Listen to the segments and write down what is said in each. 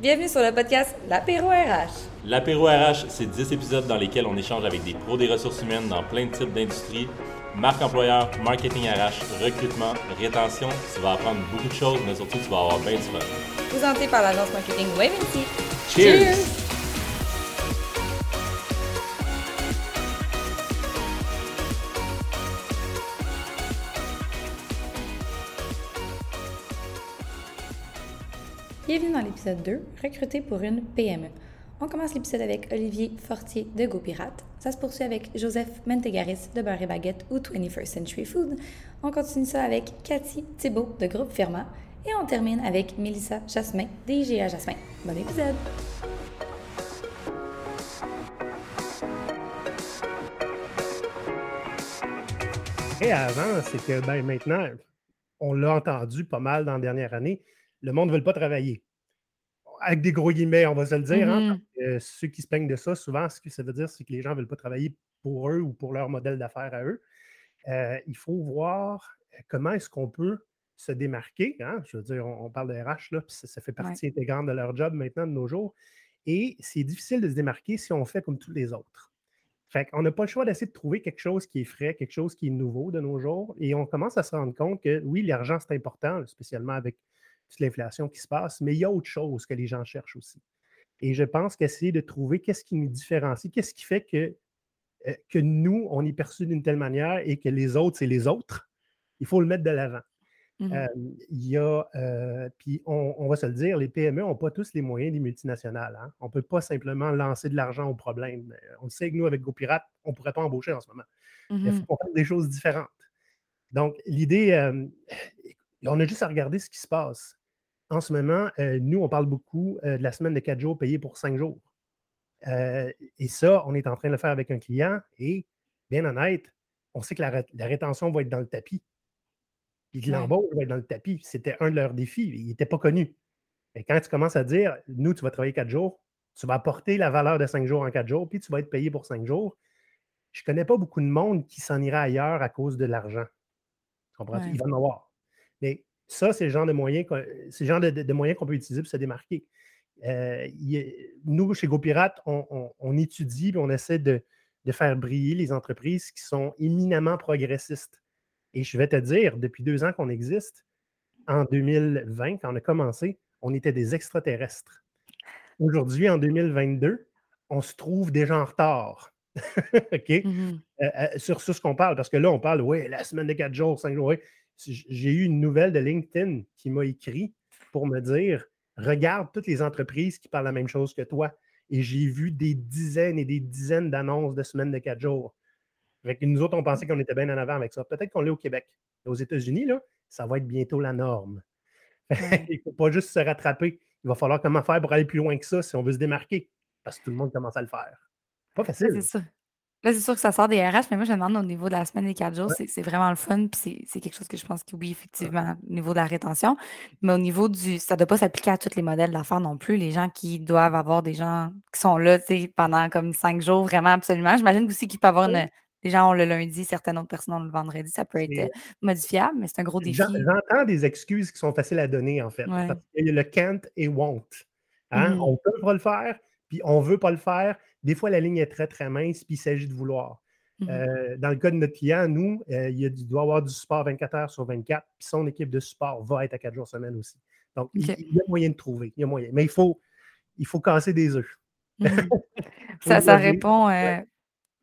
Bienvenue sur le podcast L'Apéro RH. L'Apéro RH, c'est 10 épisodes dans lesquels on échange avec des pros des ressources humaines dans plein de types d'industries. Marque employeur, marketing RH, recrutement, rétention. Tu vas apprendre beaucoup de choses, mais surtout, tu vas avoir bien du fun. Présenté par l'agence marketing Waventy. Cheers! Bienvenue dans l'épisode 2, recruté pour une PME. On commence l'épisode avec Olivier Fortier de GoPirate. Ça se poursuit avec Joseph Mentegaris de Beurre et Baguette ou 21st Century Food. On continue ça avec Cathy Thibault de Groupe Firma. Et on termine avec Mélissa Jasmin d'IGA Jasmin. Bon épisode! Et avant, c'est que ben, maintenant, on l'a entendu pas mal dans la dernière année, le monde ne veut pas travailler. Avec des gros guillemets, on va se le dire. hein, que ceux qui se plaignent de ça, souvent, ce que ça veut dire, c'est que les gens ne veulent pas travailler pour eux ou pour leur modèle d'affaires à eux. Euh, il faut voir euh, comment est-ce qu'on peut se démarquer. hein. Je veux dire, on, on parle de RH, là, puis ça, ça fait partie intégrante de leur job maintenant de nos jours. Et c'est difficile de se démarquer si on fait comme tous les autres. Fait qu'on n'a pas le choix d'essayer de trouver quelque chose qui est frais, quelque chose qui est nouveau de nos jours. Et on commence à se rendre compte que oui, l'argent, c'est important, spécialement avec toute l'inflation qui se passe, mais il y a autre chose que les gens cherchent aussi. Et je pense qu'essayer de trouver qu'est-ce qui nous différencie, qu'est-ce qui fait que, euh, que nous, on est perçu d'une telle manière et que les autres, c'est les autres, il faut le mettre de l'avant. Mhm. Euh, il y a, euh, puis on, on va se le dire, les PME n'ont pas tous les moyens des multinationales. hein. On ne peut pas simplement lancer de l'argent au problème. On le sait que nous, avec GoPirate, on ne pourrait pas embaucher en ce moment. Il Mhm. faut qu'on fasse des choses différentes. Donc, l'idée, on a juste à regarder ce qui se passe. En ce moment, euh, nous, on parle beaucoup euh, de la semaine de quatre jours payée pour cinq jours. Euh, et ça, on est en train de le faire avec un client et, bien honnête, on sait que la, ré- la rétention va être dans le tapis. Puis Ouais. l'embauche va être dans le tapis. C'était un de leurs défis. Il n'était pas connu. Et quand tu commences à dire, nous, tu vas travailler quatre jours, tu vas apporter la valeur de cinq jours en quatre jours, puis tu vas être payé pour cinq jours, je ne connais pas beaucoup de monde qui s'en ira ailleurs à cause de l'argent. Tu comprends? Ouais. Il va en avoir. Mais ça, c'est le genre de moyens qu'on de, de- de moyens qu'on peut utiliser pour se démarquer. Euh, y nous, chez GoPirate, on, on- on étudie et on essaie de, de faire briller les entreprises qui sont éminemment progressistes. Et je vais te dire, depuis deux ans qu'on existe, en 2020, quand on a commencé, on était des extraterrestres. Aujourd'hui, en 2022, on se trouve déjà en retard. OK? Mhm. euh, euh, sur, sur ce qu'on parle. Parce que là, on parle, oui, la semaine de quatre jours, cinq jours. ouais. J'ai eu une nouvelle de LinkedIn qui m'a écrit pour me dire regarde toutes les entreprises qui parlent la même chose que toi. Et j'ai vu des dizaines et des dizaines d'annonces de semaines de quatre jours. Nous autres, on pensait qu'on était bien en avant avec ça. Peut-être qu'on l'est au Québec. Aux États-Unis, là, ça va être bientôt la norme. Il ne faut pas juste se rattraper. Il va falloir comment faire pour aller plus loin que ça si on veut se démarquer. Parce que tout le monde commence à le faire. Pas facile. c'est sûr. Là, c'est sûr que ça sort des RH, mais moi, je me demande au niveau de la semaine des quatre jours, c'est c'est vraiment le fun. Puis c'est- quelque chose que je pense que oui, effectivement, au niveau de la rétention. Mais au niveau du. Ça ne doit pas s'appliquer à tous les modèles d'affaires non plus. Les gens qui doivent avoir des gens qui sont là, tu sais, pendant comme cinq jours, vraiment, absolument. J'imagine aussi qu'il peut y avoir une. Les gens ont le lundi, certaines autres personnes ont le vendredi. Ça peut être euh, modifiable, mais c'est un gros défi. J'en- J'entends des excuses qui sont faciles à donner, en fait. Parce qu'il y a le can't et won't. Hein? Mhm. On peut pas le faire, puis on veut pas le faire. Des fois, la ligne est très, très mince, puis il s'agit de vouloir. Mhm. Euh, dans le cas de notre client, nous, euh, il, a doit avoir du support 24 heures sur 24, puis son équipe de support va être à 4 jours semaine aussi. Donc, il- y a moyen de trouver. Il y a moyen. Mais il faut, il faut casser des œufs. Faut Ça, ça répond. euh,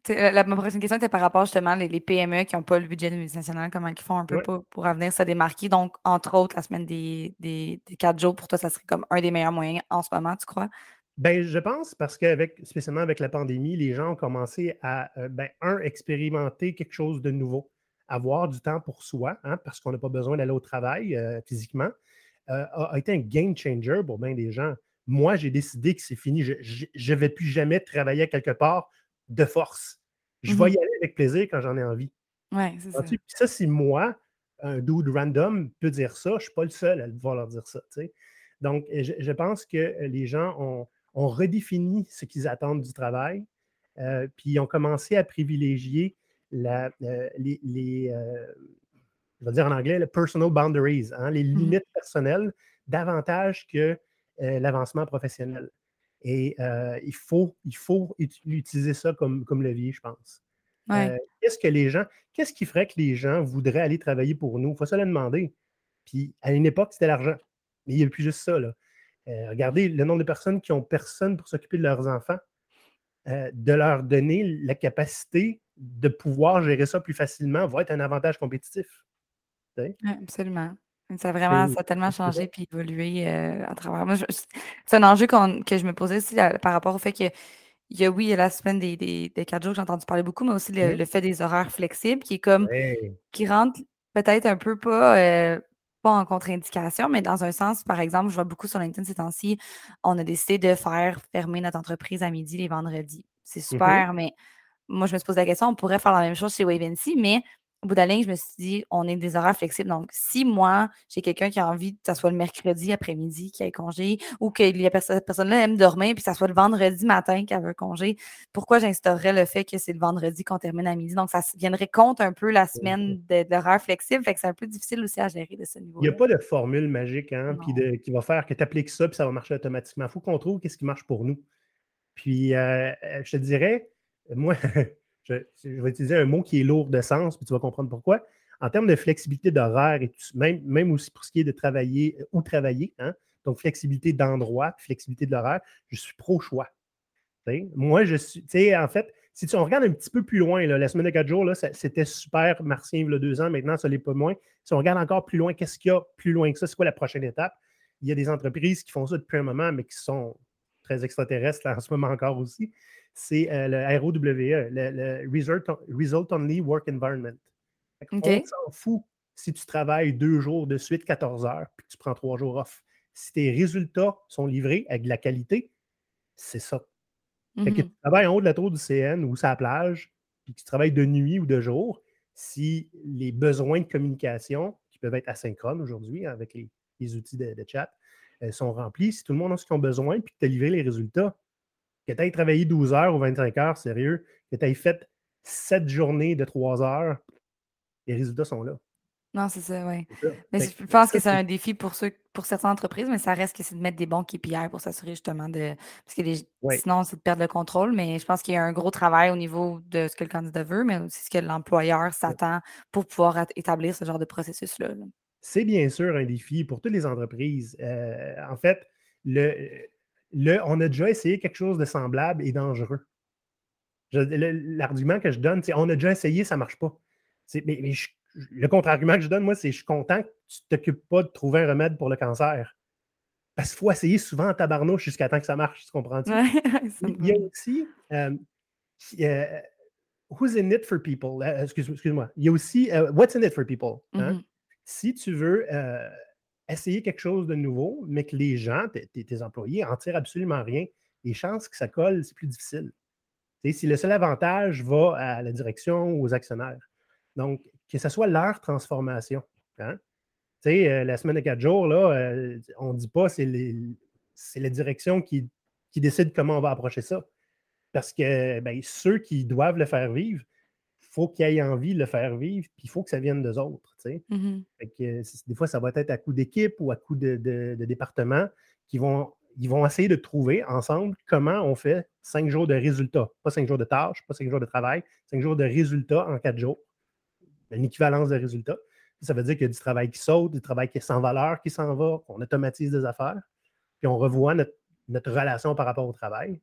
la, ma prochaine question était par rapport justement les, les PME qui n'ont pas le budget de multinationale, comment ils font un peu Ouais. pour, pour venir se démarquer. Donc, entre autres, la semaine des, des, des quatre jours, pour toi, ça serait comme un des meilleurs moyens en ce moment, tu crois? Ben, je pense parce qu'avec, spécialement avec la pandémie, les gens ont commencé à, euh, ben, un, expérimenter quelque chose de nouveau, avoir du temps pour soi, hein, parce qu'on n'a pas besoin d'aller au travail euh, physiquement, euh, a, a été un game changer pour bien des gens. Moi, j'ai décidé que c'est fini. Je ne vais plus jamais travailler à quelque part de force. Je vais y aller avec plaisir quand j'en ai envie. Oui, c'est ça. Puis ça, si moi, un dude random peut dire ça, je ne suis pas le seul à devoir leur dire ça. Donc, je, je pense que les gens ont, ont redéfini ce qu'ils attendent du travail, euh, puis ils ont commencé à privilégier la- euh, les, les, euh, je vais dire en anglais, le personal boundaries, hein, les Mhm. limites personnelles, davantage que l'avancement professionnel. Et il, faut, il faut utiliser ça comme, comme levier, je pense. qu'est-ce que les gens, qu'est-ce qui ferait que les gens voudraient aller travailler pour nous? Il faut se le demander. Puis à une époque, c'était l'argent. Mais il n'y a plus juste ça. Là. Regardez le nombre de personnes qui n'ont personne pour s'occuper de leurs enfants. de leur donner la capacité de pouvoir gérer ça plus facilement va être un avantage compétitif. absolument. Ça a vraiment, ça a tellement changé puis évolué à travers. Moi, c'est un enjeu que je me posais aussi par rapport au fait que il y a, oui, il y a la semaine des, des, quatre jours que j'ai entendu parler beaucoup, mais aussi le, mmh. fait des horaires flexibles qui est comme qui rentre peut-être un peu pas, pas en contre-indication, mais dans un sens, par exemple, je vois beaucoup sur LinkedIn ces temps-ci, on a décidé de faire fermer notre entreprise à midi les vendredis. C'est mmh super, mais moi, je me suis posé la question, on pourrait faire la même chose chez Wave mais au bout de la ligne, je me suis dit, on est des horaires flexibles. Donc, si moi, j'ai quelqu'un qui a envie que ça soit le mercredi après-midi qui ait congé ou que cette personne-là aime dormir puis que ça soit le vendredi matin qu'elle veut congé, pourquoi j'instaurerais le fait que c'est le vendredi qu'on termine à midi? Donc, ça viendrait compte un peu la semaine d'horaire flexible. Fait que c'est un peu difficile aussi à gérer de ce niveau. Il n'y a pas de formule magique hein, qui va faire que tu appliques ça puis ça va marcher automatiquement. Il faut qu'on trouve qu'est-ce qui marche pour nous. Puis, euh, je te dirais, moi, je, vais utiliser un mot qui est lourd de sens, puis tu vas comprendre pourquoi. En termes de flexibilité d'horaire, et même, même aussi pour ce qui est de travailler ou travailler, hein, donc flexibilité d'endroit, flexibilité de l'horaire, je suis pro-choix. Moi, je suis, tu sais, en fait, si tu, on regarde un petit peu plus loin, la semaine de quatre jours, c'était super martien il y a deux ans, maintenant, ça l'est pas moins. Si on regarde encore plus loin, qu'est-ce qu'il y a plus loin que ça? C'est quoi la prochaine étape? Il y a des entreprises qui font ça depuis un moment, mais qui sont très extraterrestres en ce moment encore aussi c'est euh, le ROWE, le, Result, Only Work Environment. On s'en fout si tu travailles deux jours de suite, 14 heures, puis tu prends trois jours off. Si tes résultats sont livrés avec de la qualité, c'est ça. que tu travailles en haut de la tour du CN ou sur la plage, puis tu travailles de nuit ou de jour, si les besoins de communication, qui peuvent être asynchrones aujourd'hui avec les, outils de, chat, euh, sont remplis, si tout le monde a ce qu'ils ont besoin, puis que tu as livré les résultats, que tu aies travaillé 12 heures ou 25 heures, sérieux, que tu aies fait 7 journées de 3 heures, les résultats sont là. Non, c'est ça, oui. Mais je pense que c'est un défi pour ceux, pour certaines entreprises, mais ça reste que c'est de mettre des bons KPI pour s'assurer justement de. Parce que sinon, c'est de perdre le contrôle. Mais je pense qu'il y a un gros travail au niveau de ce que le candidat veut, mais aussi ce que l'employeur s'attend pour pouvoir établir ce genre de processus-là. C'est bien sûr un défi pour toutes les entreprises. Euh, en fait, le, on a déjà essayé quelque chose de semblable et dangereux. L'argument que je donne, c'est on a déjà essayé, ça ne marche pas. Mais, le contre-argument que je donne, moi, c'est je suis content que tu ne t'occupes pas de trouver un remède pour le cancer. Parce qu'il faut essayer souvent en tabarnouche jusqu'à temps que ça marche, tu comprends -tu? Il y a aussi euh, euh, Who's in it for people? Euh, excuse-moi. Il y a aussi What's in it for people? Hein? Mm-hmm. Si tu veux essayer quelque chose de nouveau, mais que les gens, tes, employés, en tirent absolument rien, les chances que ça colle, c'est plus difficile. si le seul avantage va à la direction ou aux actionnaires. Donc, que ce soit leur transformation. Hein? Euh, la semaine de quatre jours, euh, on ne dit pas c'est la direction qui, décide comment on va approcher ça. Parce que ben, ceux qui doivent le faire vivre, faut qu'ils aient envie de le faire vivre, puis il faut que ça vienne d'eux autres. Mmh des fois, ça va être à coup d'équipe ou à coup de, de, département qui vont, ils vont essayer de trouver ensemble comment on fait cinq jours de résultats. Pas cinq jours de tâches, pas cinq jours de travail, cinq jours de résultats en quatre jours. Une équivalence de résultats. Ça veut dire qu'il y a du travail qui saute, du travail qui est sans valeur qui s'en va, on automatise des affaires, puis on revoit notre, notre relation par rapport au travail.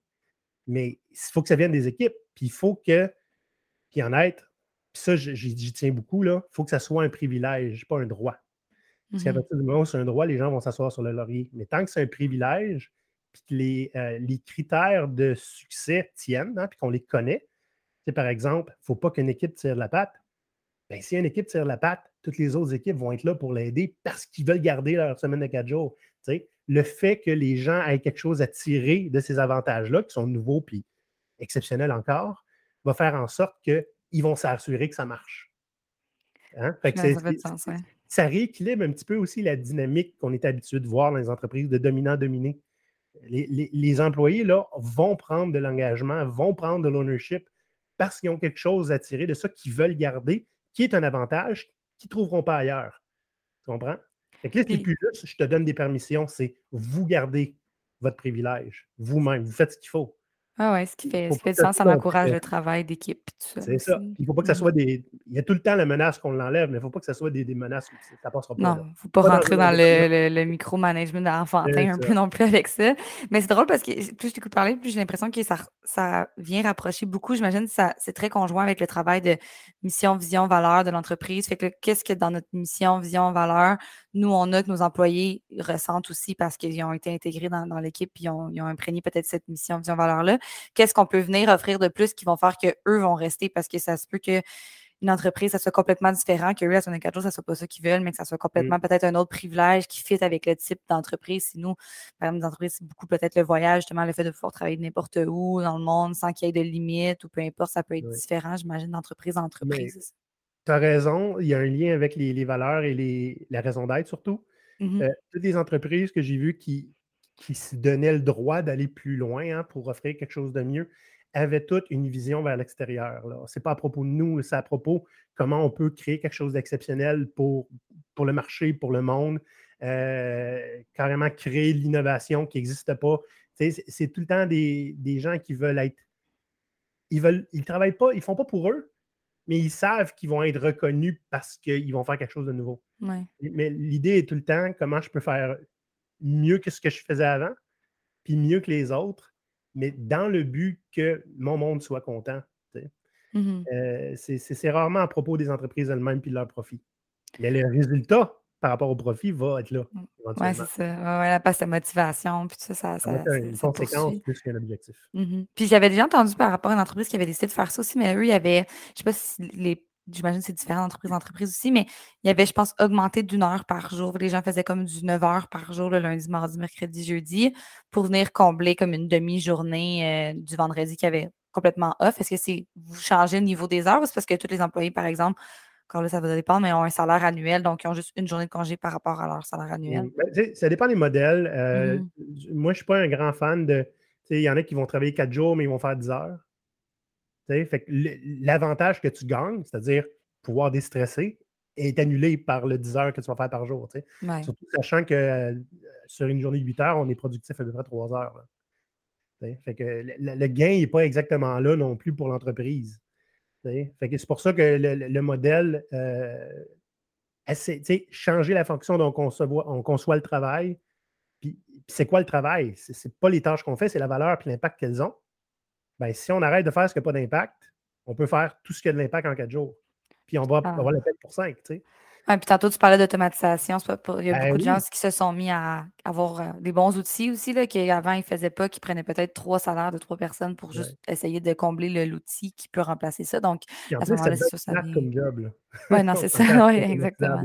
Mais il faut que ça vienne des équipes, puis il faut que puis en être, puis ça, j'y tiens beaucoup, il faut que ça soit un privilège, pas un droit. Parce qu'à mmh partir du moment où c'est un droit, les gens vont s'asseoir sur le laurier. Mais tant que c'est un privilège, puis que les, euh, les, critères de succès tiennent, hein, puis qu'on les connaît, c'est par exemple, il ne faut pas qu'une équipe tire la patte. Bien, si une équipe tire la patte, toutes les autres équipes vont être là pour l'aider parce qu'ils veulent garder leur semaine de quatre jours. le fait que les gens aient quelque chose à tirer de ces avantages-là, qui sont nouveaux puis exceptionnels encore, va faire en sorte qu'ils vont s'assurer que ça marche. Hein? ça, rééquilibre un petit peu aussi la dynamique qu'on est habitué de voir dans les entreprises de dominant-dominé. Les, employés là, vont prendre de l'engagement, vont prendre de l'ownership parce qu'ils ont quelque chose à tirer de ça qu'ils veulent garder, qui est un avantage qu'ils ne trouveront pas ailleurs. Tu comprends? Fait que là, c'est plus juste, je te donne des permissions, c'est vous gardez votre privilège. Vous-même, vous faites ce qu'il faut. Ah ouais, ce qui fait, ce fait sens, ça encourage le travail d'équipe. C'est ça. Il ne faut pas que ce soit des. Il y a tout le temps la menace qu'on l'enlève, mais il ne faut pas que ce soit des, des menaces ça passera pas. Non, il ne faut pas, rentrer dans, le, le, micromanagement enfantin un peu non plus avec ça. Mais c'est drôle parce que plus je t'écoute parler, plus j'ai l'impression que ça, ça vient rapprocher beaucoup. J'imagine que c'est très conjoint avec le travail de mission, vision, valeur de l'entreprise. Fait que qu'est-ce que dans notre mission, vision, valeur, nous, on a que nos employés ressentent aussi parce qu'ils ont été intégrés dans, l'équipe et ils ont, ils ont imprégné peut-être cette mission, vision, valeur-là. Qu'est-ce qu'on peut venir offrir de plus qui vont faire qu'eux vont rester? Parce que ça se peut que une entreprise, ça soit complètement différent, qu'eux, à son jours, ça soit pas ça qu'ils veulent, mais que ça soit complètement mmh. peut-être un autre privilège qui fit avec le type d'entreprise. Si nous, par exemple, d'entreprise, c'est beaucoup peut-être le voyage, justement, le fait de pouvoir travailler n'importe où dans le monde sans qu'il y ait de limites ou peu importe, ça peut être différent, j'imagine, d'entreprise en entreprise. Tu as raison, il y a un lien avec les, valeurs et les, la raison d'être surtout. Mmh euh, toutes les entreprises que j'ai vues qui, qui se donnaient le droit d'aller plus loin hein, pour offrir quelque chose de mieux, avaient toutes une vision vers l'extérieur. Ce n'est pas à propos de nous, c'est à propos de comment on peut créer quelque chose d'exceptionnel pour, pour le marché, pour le monde, euh, carrément créer l'innovation qui n'existe pas. C'est tout le temps des, gens qui veulent être. Ils veulent, ils travaillent pas, ils font pas pour eux, mais ils savent qu'ils vont être reconnus parce qu'ils vont faire quelque chose de nouveau. Mais l'idée est tout le temps comment je peux faire mieux que ce que je faisais avant, puis mieux que les autres, mais dans le but que mon monde soit content. Mmh euh, c'est rarement à propos des entreprises elles-mêmes puis de leur profit. Mais le résultat par rapport au profit va être là. Mmh. Oui, c'est ça. Ouais, la sa motivation, puis ça, ça, ça, une conséquence plus qu'un objectif. Mmh puis j'avais déjà entendu par rapport à une entreprise qui avait décidé de faire ça aussi, mais eux, il y avait, je sais pas si les j'imagine que c'est différent d'entreprise en entreprise aussi, mais il y avait, je pense, augmenté d'une heure par jour. Les gens faisaient comme du 9 heures par jour le lundi, mardi, mercredi, jeudi pour venir combler comme une demi-journée euh, du vendredi qui avait complètement off. Est-ce que c'est vous changez le niveau des heures ou c'est parce que tous les employés, par exemple, encore là, ça va dépendre, mais ont un salaire annuel, donc ils ont juste une journée de congé par rapport à leur salaire annuel? Ben, ça dépend des modèles. Euh, mmh moi, je ne suis pas un grand fan de. Il y en a qui vont travailler quatre jours, mais ils vont faire 10 heures. L'avantage que tu gagnes, c'est-à-dire pouvoir déstresser, est annulé par le 10 heures que tu vas faire par jour. Surtout sachant que euh, sur une journée de 8 heures, on est productif à peu près 3 heures. Fait que le, gain n'est pas exactement là non plus pour l'entreprise. C'est pour ça que le, modèle, euh, changer la fonction dont on, on conçoit le travail. Puis, c'est quoi le travail? Ce n'est pas les tâches qu'on fait, c'est la valeur et l'impact qu'elles ont. Ben, si on arrête de faire ce qui n'a pas d'impact, on peut faire tout ce qui a de l'impact en quatre jours. Puis on va ah. avoir la tête pour cinq. Sais. puis tantôt, tu parlais d'automatisation. Il y a ben beaucoup de gens qui se sont mis à avoir euh, des bons outils aussi, qu'avant, ils ne faisaient pas, qui prenaient peut-être trois salaires de trois personnes pour juste essayer de combler l'outil qui peut remplacer ça. Donc, à ce moment-là, c'est ça. comme job. Oui, non, c'est ça. oui, exactement.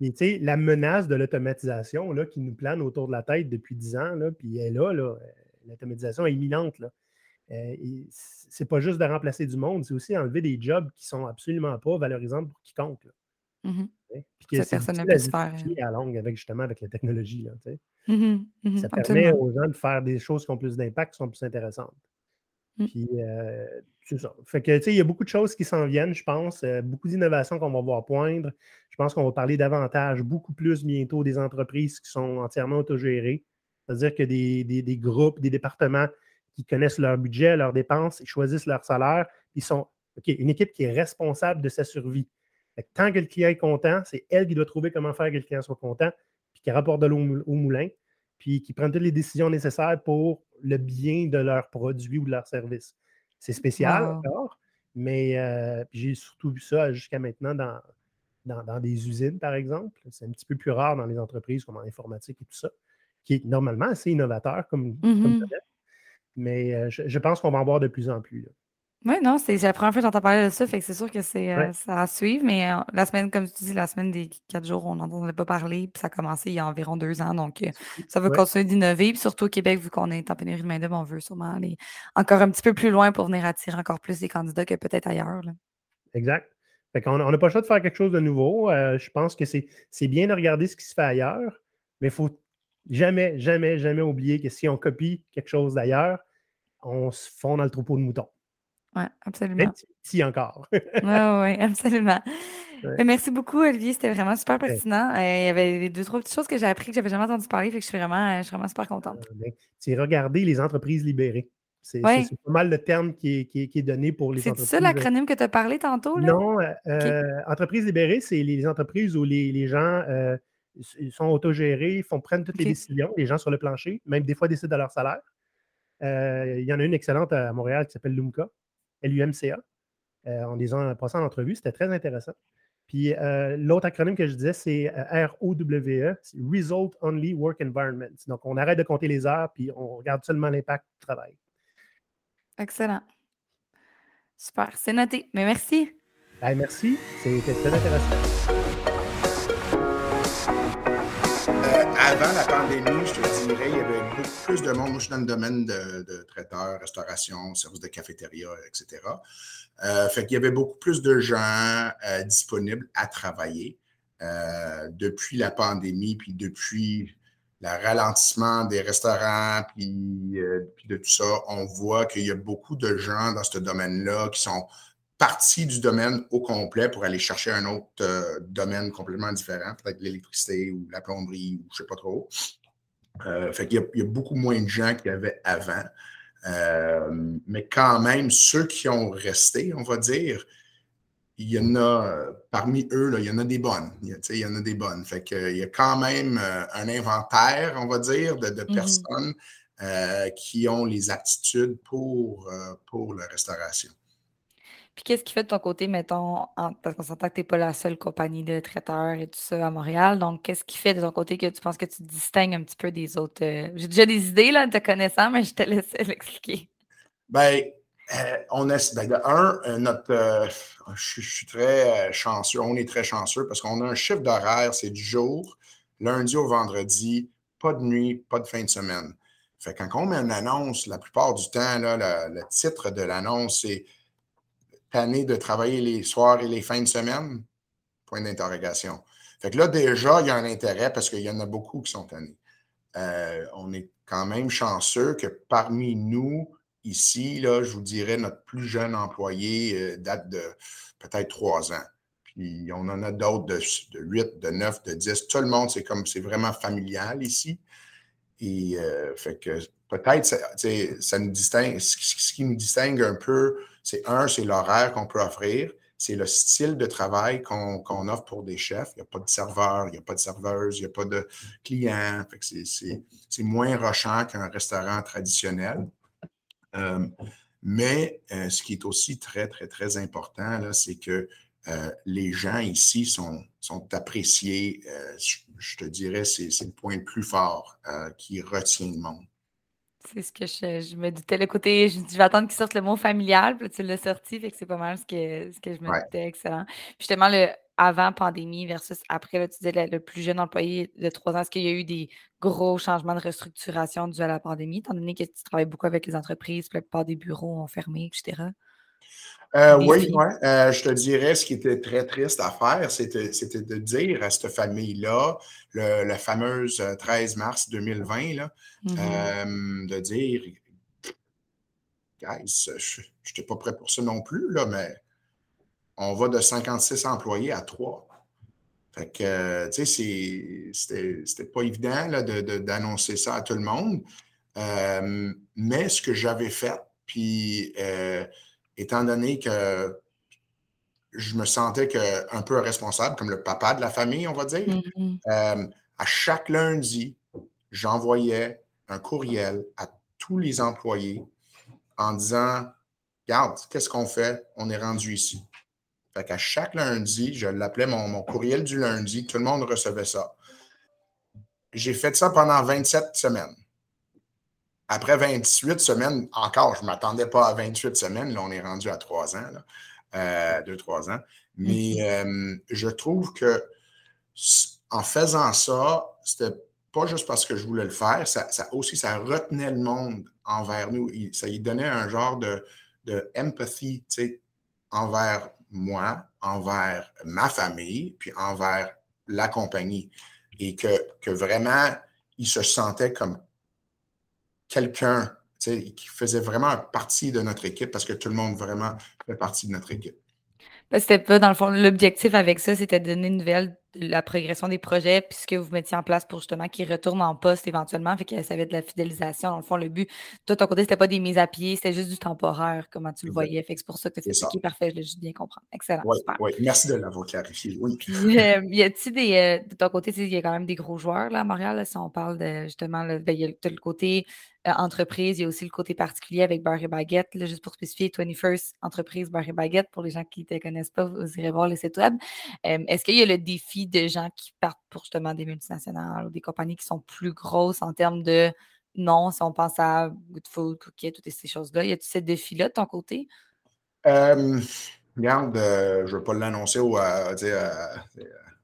Mais tu sais, la menace de l'automatisation qui nous plane autour de la tête depuis dix ans, là, puis elle est là, là l'automatisation est imminente. Là. Euh, c'est pas juste de remplacer du monde, c'est aussi enlever des jobs qui sont absolument pas valorisants pour quiconque. Mmh Puis que personne ne peut se faire. Hein. à longue avec justement avec la technologie. Là, mmh mmh ça permet aux gens de faire des choses qui ont plus d'impact, qui sont plus intéressantes. Puis euh, c'est ça. Fait que, tu sais, il y a beaucoup de choses qui s'en viennent, je pense. Euh, beaucoup d'innovations qu'on va voir poindre. Je pense qu'on va parler davantage, beaucoup plus bientôt des entreprises qui sont entièrement autogérées. C'est-à-dire que des, des, groupes, des départements qui connaissent leur budget, leurs dépenses, ils choisissent leur salaire. Ils sont OK, une équipe qui est responsable de sa survie. Tant que le client est content, c'est elle qui doit trouver comment faire que le client soit content, puis qui rapporte de l'eau au moulin, puis qui prend toutes les décisions nécessaires pour le bien de leur produit ou de leur service. C'est spécial encore, mais euh, j'ai surtout vu ça jusqu'à maintenant dans, dans, des usines, par exemple. C'est un petit peu plus rare dans les entreprises comme en informatique et tout ça, qui est normalement assez innovateur comme, comme mm-hmm. Mais euh, je, pense qu'on va en voir de plus en plus. Oui, non, c'est la première fois que j'entends parler de ça, fait que c'est sûr que c'est euh, ça à suivre, mais euh, la semaine, comme tu dis, la semaine des quatre jours, on n'en entendait pas parler, puis ça a commencé il y a environ deux ans, donc ça va continuer d'innover, puis surtout au Québec, vu qu'on est en pénurie de main-d'œuvre, on veut sûrement aller encore un petit peu plus loin pour venir attirer encore plus des candidats que peut-être ailleurs. Exact. Fait qu'on n'a pas le choix de faire quelque chose de nouveau. je pense que c'est bien de regarder ce qui se fait ailleurs, mais il faut jamais, jamais, jamais oublier que si on copie quelque chose d'ailleurs, on se fond dans le troupeau de moutons. Oui, absolument. si encore. oui, oui, absolument. Merci beaucoup, Olivier. C'était vraiment super pertinent. Euh, il y avait deux, trois petites choses que j'ai appris que j'avais jamais entendu parler. Fait que je suis vraiment, je suis vraiment super contente. Ben, c'est regarder les entreprises libérées. C'est pas mal le terme qui est, donné pour les entreprises. C'est ça l'acronyme que tu as parlé tantôt? Là? Non, entreprises libérées, c'est les entreprises où les, gens ils sont autogérés, font, prennent toutes les décisions, les gens sur le plancher, même des fois décident de leur salaire. il y en a une excellente à Montréal qui s'appelle LUMCA, L-U-M-C-A. on les a passé en entrevue, c'était très intéressant. Puis l'autre acronyme que je disais, c'est ROWE, Result Only Work Environment. Donc, on arrête de compter les heures, puis on regarde seulement l'impact du travail. Excellent. Super, c'est noté. Mais merci. Ben, merci, c'était très intéressant. Avant la pandémie, je te dirais, il y avait beaucoup plus de monde. Moi, je suis dans le domaine de, de traiteur, restauration, service de cafétéria, etc. Euh, fait qu'il y avait beaucoup plus de gens euh, disponibles à travailler. Euh, depuis la pandémie, puis depuis le ralentissement des restaurants, puis, puis de tout ça, on voit qu'il y a beaucoup de gens dans ce domaine-là qui sont partie du domaine au complet pour aller chercher un autre euh, domaine complètement différent, peut-être l'électricité ou la plomberie ou je ne sais pas trop. Euh, fait qu'il y, a beaucoup moins de gens qu'il y avait avant. Euh, mais quand même, ceux qui ont resté, on va dire, il y en a, parmi eux, là, il y en a des bonnes. Il y, en a des bonnes. Fait qu'il y a quand même un inventaire, on va dire, de, mm-hmm. personnes qui ont les aptitudes pour, pour la restauration. Puis qu'est-ce qui fait de ton côté, mettons, parce qu'on s'entend que tu n'es pas la seule compagnie de traiteurs et tout ça à Montréal. Donc, qu'est-ce qui fait de ton côté que tu penses que tu te distingues un petit peu des autres? Euh, j'ai déjà des idées là, te connaissant, mais je te laisse l'expliquer. Bien, euh, on est, ben, de un, euh, notre, je, suis très chanceux, on est très chanceux parce qu'on a un chiffre d'horaire, c'est du jour, lundi au vendredi, pas de nuit, pas de fin de semaine. Fait quand on met une annonce, la plupart du temps, là, le titre de l'annonce, c'est tanné de travailler les soirs et les fins de semaine? Point d'interrogation. Fait que là, déjà, il y a un intérêt parce qu'il y en a beaucoup qui sont tannés. Euh, on est quand même chanceux que parmi nous, ici, là, je vous dirais, notre plus jeune employé euh, date de peut-être trois ans. Puis on en a d'autres de, de 8, de 9, de 10. Tout le monde, c'est comme c'est vraiment familial ici. Et euh, fait que peut-être ça, nous distingue. Ce qui nous distingue un peu c'est un, c'est l'horaire qu'on peut offrir, c'est le style de travail qu'on offre pour des chefs. Il n'y a pas de serveur, il n'y a pas de serveuse, il n'y a pas de clients. C'est moins rochant qu'un restaurant traditionnel. Euh, mais euh, ce qui est aussi très, très, très important, c'est que euh, les gens ici sont, sont appréciés. Je, je, te dirais, c'est le point le plus fort qui retient le monde. C'est ce que je, me doutais. Le côté, je, vais attendre qu'il sorte le mot familial, puis tu l'as sorti, fait que c'est pas mal ce que, ce que je me doutais. Excellent. Puis justement, le avant pandémie versus après, tu disais le, plus jeune employé de trois ans, est-ce qu'il y a eu des gros changements de restructuration dû à la pandémie, étant donné que tu travailles beaucoup avec les entreprises, puis la plupart des bureaux ont fermé, etc.? Euh, oui, euh, je te dirais, ce qui était très triste à faire, c'était de dire à cette famille-là, le, fameuse 13 euh, mars 2020, là, mm-hmm. de dire, guys, je n'étais pas prêt pour ça non plus, là, mais on va de 56 employés à 3. Fait que, tu sais, c'était pas évident d'annoncer ça à tout le monde. mais ce que j'avais fait, puis étant donné que je me sentais que, un peu responsable, comme le papa de la famille, on va dire, mm-hmm. euh, à chaque lundi, j'envoyais un courriel à tous les employés en disant Regarde, qu'est-ce qu'on fait? On est rendu ici. Fait qu'à chaque lundi, je l'appelais mon, mon, courriel du lundi, tout le monde recevait ça. J'ai fait ça pendant 27 semaines. Après 28 semaines, encore, je ne m'attendais pas à 28 semaines. Là, on est rendu à trois ans, euh, deux, trois ans. Mais euh, je trouve que en faisant ça, c'était pas juste parce que je voulais le faire, ça, aussi, ça retenait le monde envers nous. Ça lui donnait un genre de, de empathy, tu sais, envers moi, envers ma famille, puis envers la compagnie. Et que, que vraiment, il se sentait comme quelqu'un qui faisait vraiment partie de notre équipe parce que tout le monde vraiment fait partie de notre équipe. Ben, c'était pas, dans le fond, l'objectif avec ça, c'était de donner une nouvelle de la progression des projets, puisque vous mettiez en place pour justement qu'ils retournent en poste éventuellement. Fait que ça va être de la fidélisation. Dans le fond, le but, toi, ton côté, c'était pas des mises à pied, c'était juste du temporaire, comment tu le voyais. Fait que c'est pour ça que tu fait parfait, je l'ai juste bien comprendre. Excellent. Oui, oui. merci de l'avoir clarifié. Oui. Euh, y a-t-il des. Euh, de ton côté, il y a quand même des gros joueurs là, à Montréal, si on parle de justement, ben, il y a le côté euh, entreprise. Il y a aussi le côté particulier avec Bar et Baguette. juste pour spécifier, 21st Entreprise Bar et Baguette. Pour les gens qui ne te connaissent pas, vous irez voir le site web. Euh, est-ce qu'il y a le défi de gens qui partent pour justement des multinationales ou des compagnies qui sont plus grosses en termes de non, si on pense à Good Food, Cookie, toutes ces choses-là? Y a-t-il ce défi-là de ton côté? Euh, regarde, je ne veux pas l'annoncer à,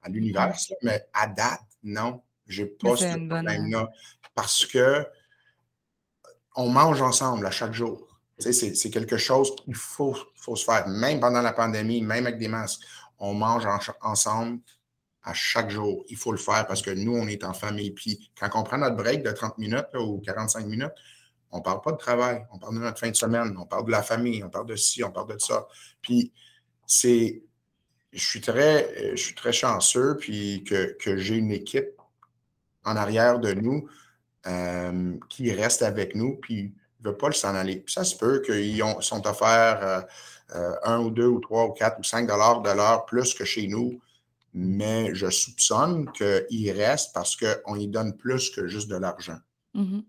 à, l'univers, mais à date, non. Je n'ai pas ce problème-là. Parce que on mange ensemble à chaque jour. c'est quelque chose qu'il faut, se faire, même pendant la pandémie, même avec des masques. On mange ensemble à chaque jour. Il faut le faire parce que nous, on est en famille. Puis quand on prend notre break de 30 minutes ou 45 minutes, on ne parle pas de travail, on parle de notre fin de semaine, on parle de la famille, on parle de ci, on parle de ça. Puis c'est. Je suis très, je suis très chanceux puis que j'ai une équipe en arrière de nous euh, qui reste avec nous, puis ne veut pas le s'en aller. Ça se peut qu'ils sont offerts euh, euh, un ou deux ou trois ou quatre ou cinq dollars de l'heure plus que chez nous, mais je soupçonne qu'ils restent parce qu'on y donne plus que juste de l'argent. Mm-hmm.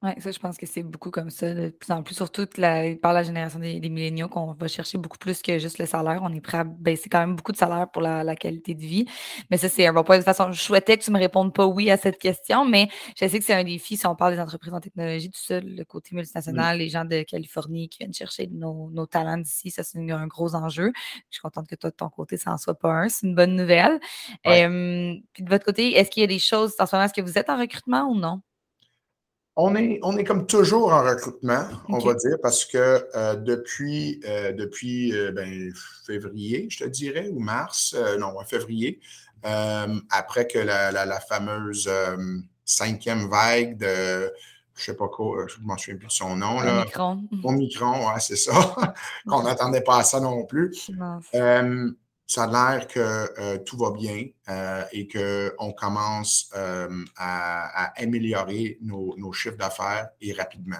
Oui, ça, je pense que c'est beaucoup comme ça, de plus en plus, surtout la, par la génération des, des milléniaux, qu'on va chercher beaucoup plus que juste le salaire. On est prêt à baisser quand même beaucoup de salaire pour la, qualité de vie. Mais ça, c'est un bon point. De toute façon, je souhaitais que tu me répondes pas oui à cette question, mais je sais que c'est un défi si on parle des entreprises en technologie, tout ça, le côté multinational, les gens de Californie qui viennent chercher nos, talents d'ici, ça, c'est un gros enjeu. Je suis contente que toi, de ton côté, ça n'en soit pas un. C'est une bonne nouvelle. puis de votre côté, est-ce qu'il y a des choses en ce moment, est-ce que vous êtes en recrutement ou non? On est, on est comme toujours en recrutement, on va dire, parce que euh, depuis, euh, depuis euh, ben, février, je te dirais, ou mars, non, février, après que la, fameuse cinquième vague de, je ne sais pas quoi, je ne m'en souviens plus de son nom. Là. Omicron. Omicron, ouais, c'est ça. Qu'on n'attendait pas à ça non plus ça a l'air que euh, tout va bien euh, et qu'on commence euh, à, améliorer nos, chiffres d'affaires et rapidement.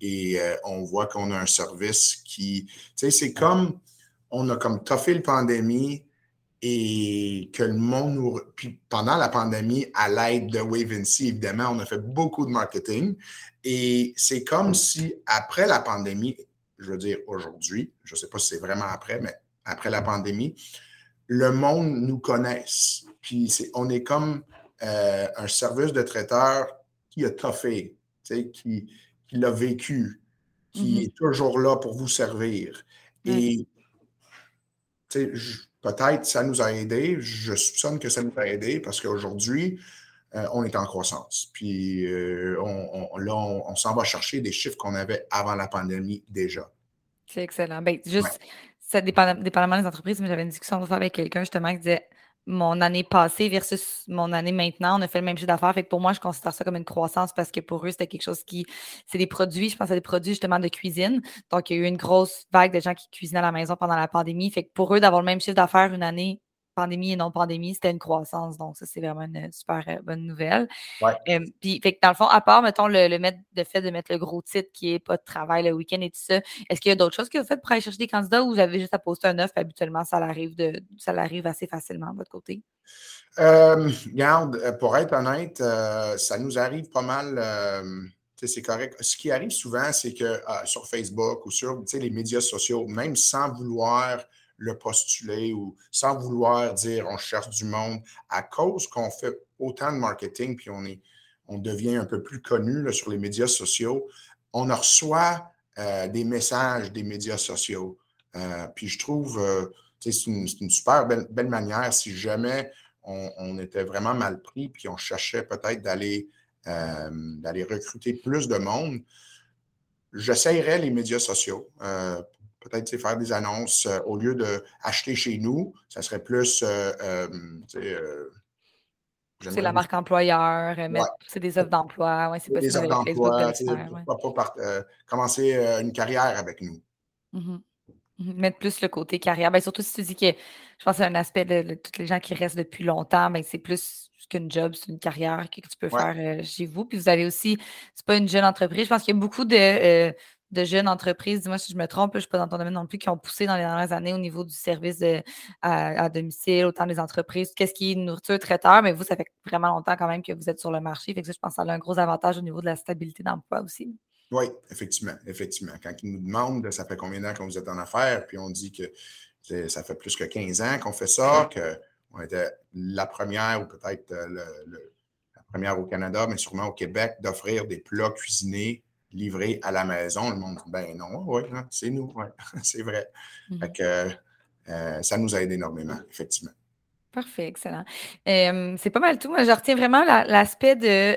Et on voit qu'on a un service qui, tu sais, c'est comme, on a comme toffé la pandémie et que le monde nous... Puis pendant la pandémie, à l'aide de Wavency, évidemment, on a fait beaucoup de marketing. Et c'est comme si après la pandémie, je veux dire aujourd'hui, je ne sais pas si c'est vraiment après, mais après la pandémie, le monde nous connaisse. Puis on est comme euh, un service de traiteur qui a toffé, qui, qui l'a vécu, qui mm-hmm. est toujours là pour vous servir. Et peut-être ça nous a aidé. Je soupçonne que ça nous a aidé parce qu'aujourd'hui, euh, on est en croissance. Puis euh, on, là, on, s'en va chercher des chiffres qu'on avait avant la pandémie déjà. C'est excellent. Ben, juste, dépendamment des entreprises, mais j'avais une discussion avec quelqu'un justement qui disait mon année passée versus mon année maintenant, on a fait le même chiffre d'affaires. Fait que pour moi, je considère ça comme une croissance parce que pour eux, c'était quelque chose qui. C'est des produits, je pense à des produits justement de cuisine. Donc, il y a eu une grosse vague de gens qui cuisinaient à la maison pendant la pandémie. Fait que pour eux, d'avoir le même chiffre d'affaires une année pandémie et non pandémie, c'était une croissance. Donc, ça, c'est vraiment une super euh, bonne nouvelle. puis, fait que dans le fond, à part, mettons, le, le, fait de mettre le gros titre qui est pas de travail le week-end et tout ça, est-ce qu'il y a d'autres choses que vous faites pour aller chercher des candidats ou vous avez juste à poster un offre habituellement, ça arrive, de, ça arrive assez facilement de votre côté? Euh, regarde, euh, pour être honnête, ça nous arrive pas mal. c'est correct. Ce qui arrive souvent, c'est que sur Facebook ou sur les médias sociaux, même sans vouloir le postuler ou sans vouloir dire on cherche du monde, à cause qu'on fait autant de marketing puis on, est, on devient un peu plus connu sur les médias sociaux, on reçoit euh, des messages des médias sociaux. Euh, puis je trouve euh, c'est une, super belle, manière si jamais on, était vraiment mal pris puis on cherchait peut-être d'aller d'aller recruter plus de monde. J'essayerais les médias sociaux peut-être faire des annonces euh, au lieu d'acheter chez nous, ça serait plus. Euh, euh, c'est la marque employeur, c'est des offres d'emploi. Ouais, c'est des offres d'emploi. Pas commencer une carrière avec nous? Mmh Mmh mettre plus le côté carrière. Ben, surtout si tu dis que je pense que c'est un aspect de, tous les gens qui restent depuis longtemps, ben, c'est plus qu'une job, c'est une carrière que, tu peux faire euh, chez vous. Puis vous avez aussi, c'est pas une jeune entreprise. Je pense qu'il y a beaucoup de, euh, de jeunes entreprises, dis-moi si je me trompe, je ne suis pas dans ton domaine non plus, qui ont poussé dans les dernières années au niveau du service à, domicile, autant des entreprises, qu'est-ce qui est nourriture, traiteur, mais vous, ça fait vraiment longtemps quand même que vous êtes sur le marché. Fait que ça, je pense que ça a un gros avantage au niveau de la stabilité d'emploi aussi. Oui, effectivement, effectivement. Quand ils nous demandent ça fait combien d'années que vous êtes en affaires, puis on dit que ça fait plus que 15 ans qu'on fait ça, qu'on était la première ou peut-être euh, la première au Canada, mais sûrement au Québec, d'offrir des plats cuisinés livrés à la maison. Le monde dit ben non, oui, c'est nous, ouais, c'est vrai. Que, euh, ça nous aide énormément, effectivement. Parfait, excellent. c'est pas mal tout. Moi, je retiens vraiment l'aspect de,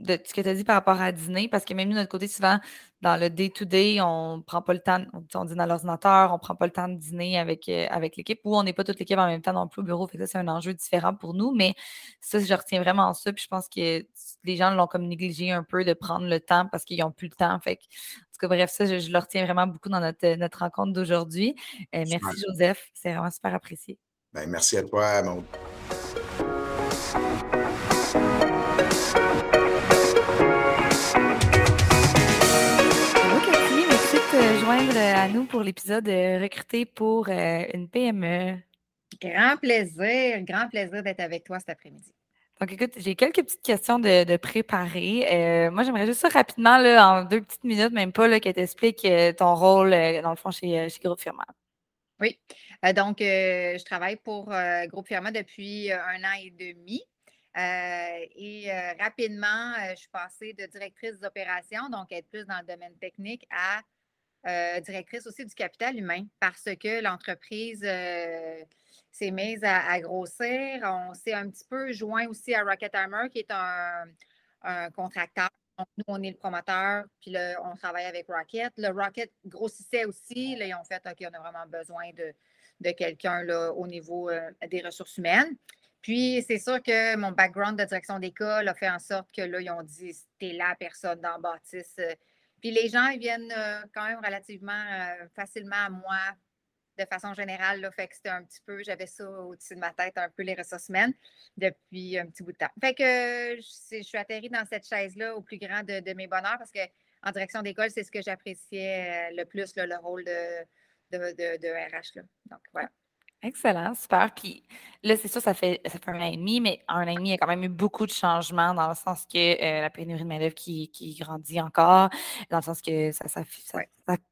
de ce que tu as dit par rapport à dîner, parce que même nous, de notre côté, souvent, dans le day-to-day, on ne prend pas le temps, on, dîne à l'ordinateur, on ne prend pas le temps de dîner avec, euh, avec l'équipe, ou on n'est pas toute l'équipe en même temps non plus au bureau. Fait ça, c'est un enjeu différent pour nous. Mais ça, je retiens vraiment ça. Puis je pense que les gens l'ont comme négligé un peu de prendre le temps parce qu'ils n'ont plus le temps. Fait en tout cas, bref, ça, je, le retiens vraiment beaucoup dans notre, notre rencontre d'aujourd'hui. Euh, merci, Joseph. C'est vraiment super apprécié. Ben, merci à toi, Maud. merci de te joindre à nous pour l'épisode Recruter pour euh, une PME. Grand plaisir, grand plaisir d'être avec toi cet après-midi. Donc, écoute, j'ai quelques petites questions de, préparer. Euh, moi, j'aimerais juste ça rapidement, là, en deux petites minutes, même pas, là, que tu expliques euh, ton rôle, dans le fond, chez, chez Groupe Firma. Oui. Euh, donc, euh, je travaille pour euh, Groupe Firma depuis un an et demi. et rapidement, je suis passée de directrice d'opération, donc être plus dans le domaine technique, à directrice aussi du capital humain parce que l'entreprise s'est mise à, grossir. On s'est un petit peu joint aussi à Rocket Armor, qui est un, contracteur donc, nous, on est le promoteur, puis on travaille avec Rocket. Le Rocket grossissait aussi. Là, ils ont fait, OK, on a vraiment besoin de, de quelqu'un au niveau euh, des ressources humaines. Puis, c'est sûr que mon background de direction d'école a fait en sorte que là, ils ont dit, c'était la personne dans Baptiste. Puis, les gens, ils viennent euh, quand même relativement euh, facilement à moi de façon générale. Là, fait que c'était un petit peu, j'avais ça au-dessus de ma tête, un peu les ressources humaines depuis un petit bout de temps. Fait que je, suis atterrie dans cette chaise-là au plus grand de, mes bonheurs parce qu'en direction d'école, c'est ce que j'appréciais le plus, le rôle de, de, RH. Là. Donc, voilà. Excellent, super. Puis là, c'est sûr, ça fait, ça fait un an et demi, mais un an et demi, il y a quand même eu beaucoup de changements dans le sens que euh, la pénurie de main-d'œuvre qui, grandit encore, dans le sens que ça, ça,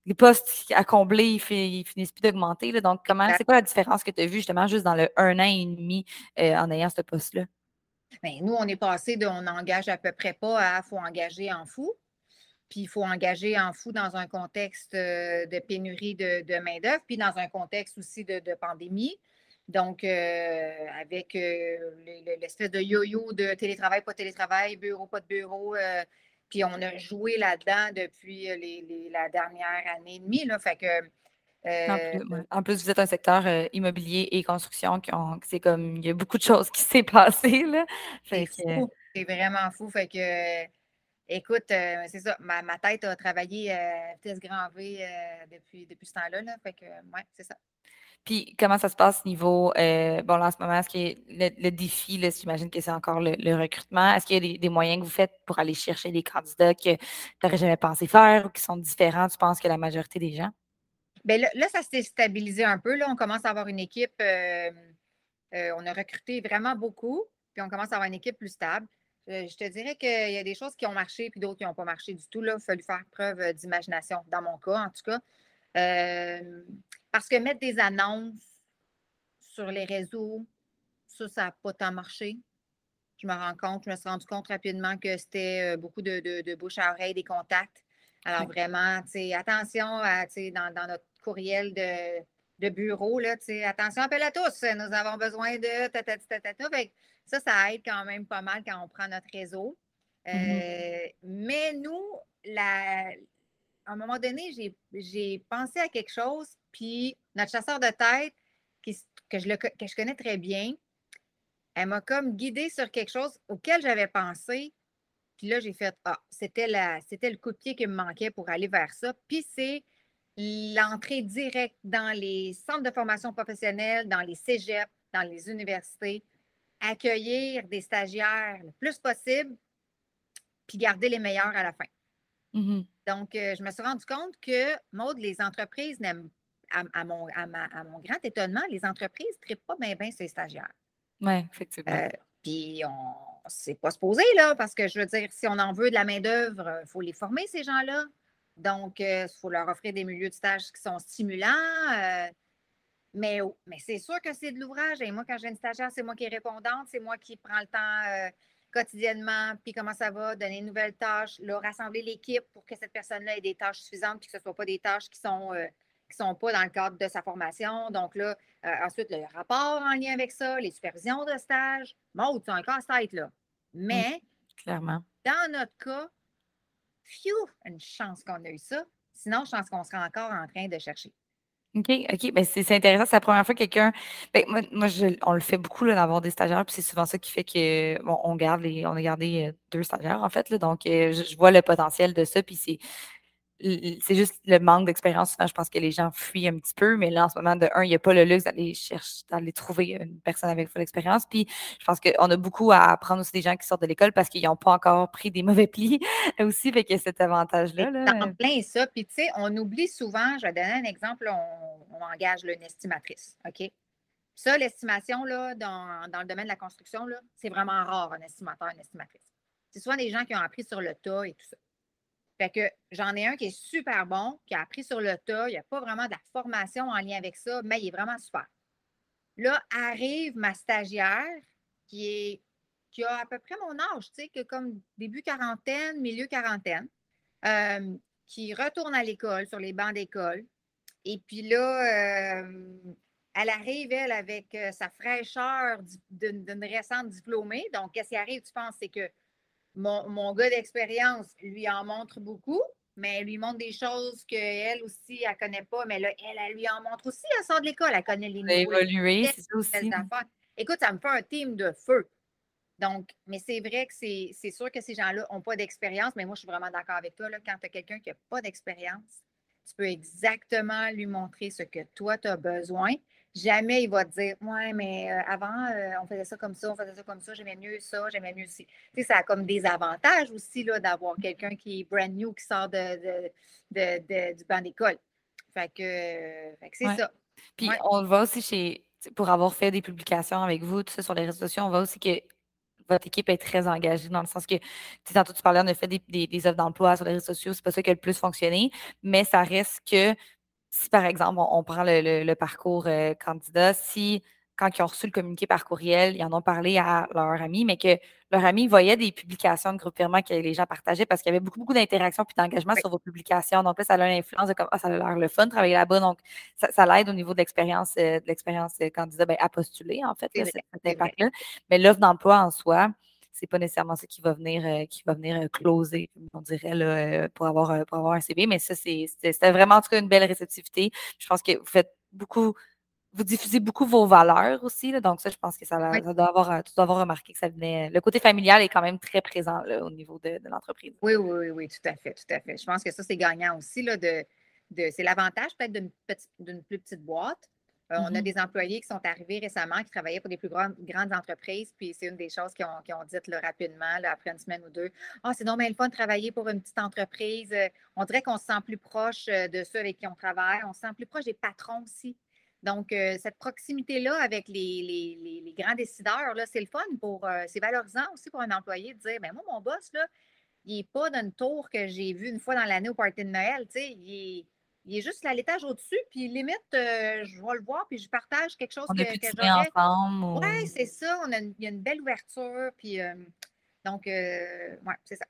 les postes à combler, ils, finissent plus d'augmenter. Donc, comment, c'est quoi la différence que tu as vue justement juste dans le un an et demi euh, en ayant ce poste-là? Bien, nous, on est passé de on engage à peu près pas à faut engager en fou. Puis il faut engager en fou dans un contexte euh, de pénurie de, main-d'œuvre, puis dans un contexte aussi de, pandémie. Donc, euh, avec euh, l'espèce de yo-yo de télétravail, pas télétravail, bureau, pas de bureau. puis on a joué là-dedans depuis la dernière année et demie. Là, fait que, en, plus, vous êtes un secteur immobilier et construction, c'est comme il y a beaucoup de choses qui s'est passé. C'est vraiment fou. Fait que Écoute, euh, c'est ça. Ma, tête a travaillé à vitesse grand V euh, depuis, depuis ce temps-là. Là, fait que, ouais, c'est ça. Puis, comment ça se passe niveau, euh, bon, là, en ce moment, est-ce que le, défi, j'imagine que c'est encore le, recrutement. Est-ce qu'il y a des, moyens que vous faites pour aller chercher des candidats que tu n'aurais jamais pensé faire ou qui sont différents, tu penses, que la majorité des gens? Bien, là, là ça s'est stabilisé un peu. Là. On commence à avoir une équipe, on a recruté vraiment beaucoup, puis on commence à avoir une équipe plus stable. Euh, je te dirais qu'il y a des choses qui ont marché puis d'autres qui n'ont pas marché du tout. Là. Il a fallu faire preuve euh, d'imagination, dans mon cas, en tout cas. Euh, parce que mettre des annonces sur les réseaux, ça, ça n'a pas tant marché. Je me rends compte, je me suis rendu compte rapidement que c'était beaucoup de, bouche à oreille, des contacts. Alors vraiment, attention à, dans, dans notre courriel de, de bureau, là, attention, appelle à tous, nous avons besoin de ta, ta, ta, ta, Ça, ça aide quand même pas mal quand on prend notre réseau. Mmh euh, mais nous, la, à un moment donné, j'ai pensé à quelque chose, puis notre chasseur de tête, que, je le, que je connais très bien, elle m'a comme guidée sur quelque chose auquel j'avais pensé. Puis là, j'ai fait Ah, c'était le coup de pied qui me manquait pour aller vers ça. Puis c'est l'entrée directe dans les centres de formation professionnelle, dans les cégeps, dans les universités, accueillir des stagiaires le plus possible, puis garder les meilleurs à la fin. Mhm. Donc, euh, je me suis rendu compte que, Maude, les entreprises n'aiment, à, mon, à, mon, grand étonnement, les entreprises ne traitent pas bien bien ces stagiaires. Oui, effectivement. Euh, puis, on c'est pas supposé, là, parce que je veux dire, si on en veut de la main-d'œuvre, il faut les former, ces gens-là. Donc, il euh, faut leur offrir des milieux de stage qui sont stimulants. Mais, mais c'est sûr que c'est de l'ouvrage. Et moi, quand j'ai une stagiaire, c'est moi qui est répondante, c'est moi qui prends le temps quotidiennement, puis comment ça va, donner une nouvelle tâche, là, rassembler l'équipe pour que cette personne-là ait des tâches suffisantes, puis que ce ne soit pas des tâches qui sont euh, qui sont pas dans le cadre de sa formation. Donc là, euh, ensuite, le rapport en lien avec ça, les supervisions de stage. Bon, c'est un casse-tête, là. Mais, clairement. dans notre cas, phew, une chance qu'on a eu ça. Sinon, je pense qu'on serait encore en train de chercher. OK, OK. Ben, c'est intéressant. C'est la première fois que quelqu'un. Ben, moi, on le fait beaucoup d'avoir des stagiaires, puis c'est souvent ça qui fait que bon, on garde les. On a gardé euh, deux stagiaires, en fait. Là, donc, euh, je, vois le potentiel de ça. Puis c'est c'est juste le manque d'expérience. je pense que les gens fuient un petit peu, mais là, en ce moment, de un, il n'y a pas le luxe d'aller chercher, d'aller trouver une personne avec full expérience. Puis, je pense qu'on a beaucoup à apprendre aussi des gens qui sortent de l'école parce qu'ils n'ont pas encore pris des mauvais plis aussi, fait que cet avantage-là. Là. En plein ça. Puis, tu sais, on oublie souvent, je vais donner un exemple, on, engage une estimatrice, OK? Ça, l'estimation, là, dans, dans, le domaine de la construction, là, c'est vraiment rare, un estimateur, une estimatrice. C'est souvent des gens qui ont appris sur le tas et tout ça. Fait que j'en ai un qui est super bon, qui a appris sur le tas. Il n'y a pas vraiment de la formation en lien avec ça, mais il est vraiment super. Là, arrive ma stagiaire qui est qui a à peu près mon âge, tu sais, que comme début quarantaine, milieu quarantaine, euh, qui retourne à l'école, sur les bancs d'école. Et puis là, euh, elle arrive, elle, avec euh, sa fraîcheur d'une récente diplômée. Donc, qu'est-ce qui arrive, tu penses, c'est que mon, gars d'expérience lui en montre beaucoup, mais elle lui montre des choses qu'elle aussi, elle ne connaît pas. Mais là, elle, elle lui en montre aussi. Elle sort de l'école, elle connaît les nouveaux. évoluer, c'est ça aussi. Écoute, ça me fait un team de feu. Donc, mais c'est vrai que c'est sûr que ces gens-là n'ont pas d'expérience, mais moi, je suis vraiment d'accord avec toi. Là, quand tu as quelqu'un qui n'a pas d'expérience, tu peux exactement lui montrer ce que toi, tu as besoin. Jamais il va te dire Ouais, mais euh, avant, euh, on faisait ça comme ça, on faisait ça comme ça, j'aimais mieux ça, j'aimais mieux ci. Tu sais, ça a comme des avantages aussi d'avoir quelqu'un qui est brand new, qui sort de, du banc d'école. Fait que, c'est ça. Puis on le voit aussi chez, pour avoir fait des publications avec vous, tout ça sur les réseaux sociaux, on voit aussi que votre équipe est très engagée dans le sens que, tantôt tu parlais, on a fait des, des, offres d'emploi sur les réseaux sociaux, c'est pas ça qui a le plus fonctionné, mais ça reste que si par exemple, on, prend le, parcours euh, candidat, si quand ils ont reçu le communiqué par courriel, ils en ont parlé à leur ami, mais que leur ami voyait des publications de groupe firma que les gens partageaient parce qu'il y avait beaucoup, beaucoup d'interactions puis d'engagement sur vos publications. Donc là, ça a l'influence de comme ah, ça a l'air le fun de travailler là-bas. Donc, ça, l'aide au niveau de l'expérience, euh, de l'expérience euh, candidat ben, à postuler, en fait, cet impact-là. Mais l'offre d'emploi en soi, c'est pas nécessairement ça qui va venir, euh, qui va venir euh, closer, on dirait, là, euh, pour, avoir, pour avoir un CV. Mais ça, c'était vraiment en tout cas une belle réceptivité. Je pense que vous faites beaucoup, vous diffusez beaucoup vos valeurs aussi. Là, donc, ça, je pense que ça, doit avoir, tu dois avoir remarqué que ça venait. Le côté familial est quand même très présent là, au niveau de, l'entreprise. Oui, oui, oui, oui, tout à fait, tout à fait. Je pense que ça, c'est gagnant aussi là, de, de c'est l'avantage peut-être d'une plus petite boîte. Euh, on a mm-hmm. des employés qui sont arrivés récemment, qui travaillaient pour des plus grandes, grandes entreprises, puis c'est une des choses qu'ils ont, ont dites rapidement, après une semaine ou deux. Ah, c'est normal le fun de travailler pour une petite entreprise. Euh, on dirait qu'on se sent plus proche euh, de ceux avec qui on travaille. On se sent plus proche des patrons aussi. Donc, cette proximité-là avec les, grands décideurs, c'est le fun pour. c'est valorisant aussi pour un employé de dire ben moi, mon boss, là, il n'est pas dans une tour que j'ai vue une fois dans l'année au party de Noël. Il est il est juste à l'étage au-dessus, puis limite, euh, je vais le voir, puis je partage quelque chose on que, que ensemble. Oui, c'est ça. On a il y a une belle ouverture, puis euh, donc, euh, ouais, c'est ça.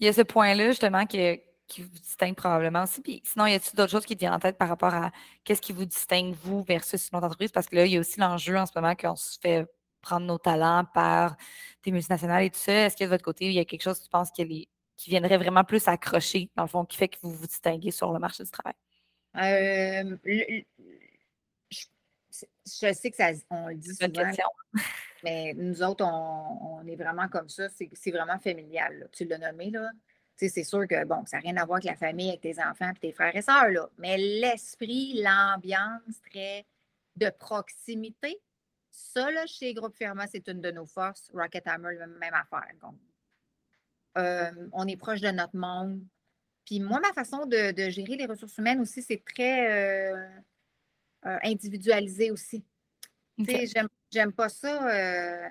Il y a ce point-là, justement, qui, qui vous distingue probablement aussi. Puis sinon, y a-t-il d'autres choses qui viennent en tête par rapport à qu'est-ce qui vous distingue, vous, versus une autre entreprise? Parce que là, il y a aussi l'enjeu en ce moment qu'on se fait prendre nos talents par des multinationales et tout ça. Est-ce que de votre côté, il y a quelque chose, tu penses, qui est qui viendrait vraiment plus accrocher, dans le fond, qui fait que vous vous distinguez sur le marché du travail? Euh, je, sais que ça, on le dit souvent, mais nous autres, on, est vraiment comme ça. C'est vraiment familial. Tu l'as nommé, là. c'est sûr que, bon, ça n'a rien à voir avec la famille, avec tes enfants et tes frères et sœurs, là. Mais l'esprit, l'ambiance très de proximité, ça, là, chez Groupe Firma, c'est une de nos forces. Rocket Hammer, même affaire. Euh, on est proche de notre monde. Puis moi, ma façon de, gérer les ressources humaines aussi, c'est très euh, euh, individualisé aussi. J'aime pas ça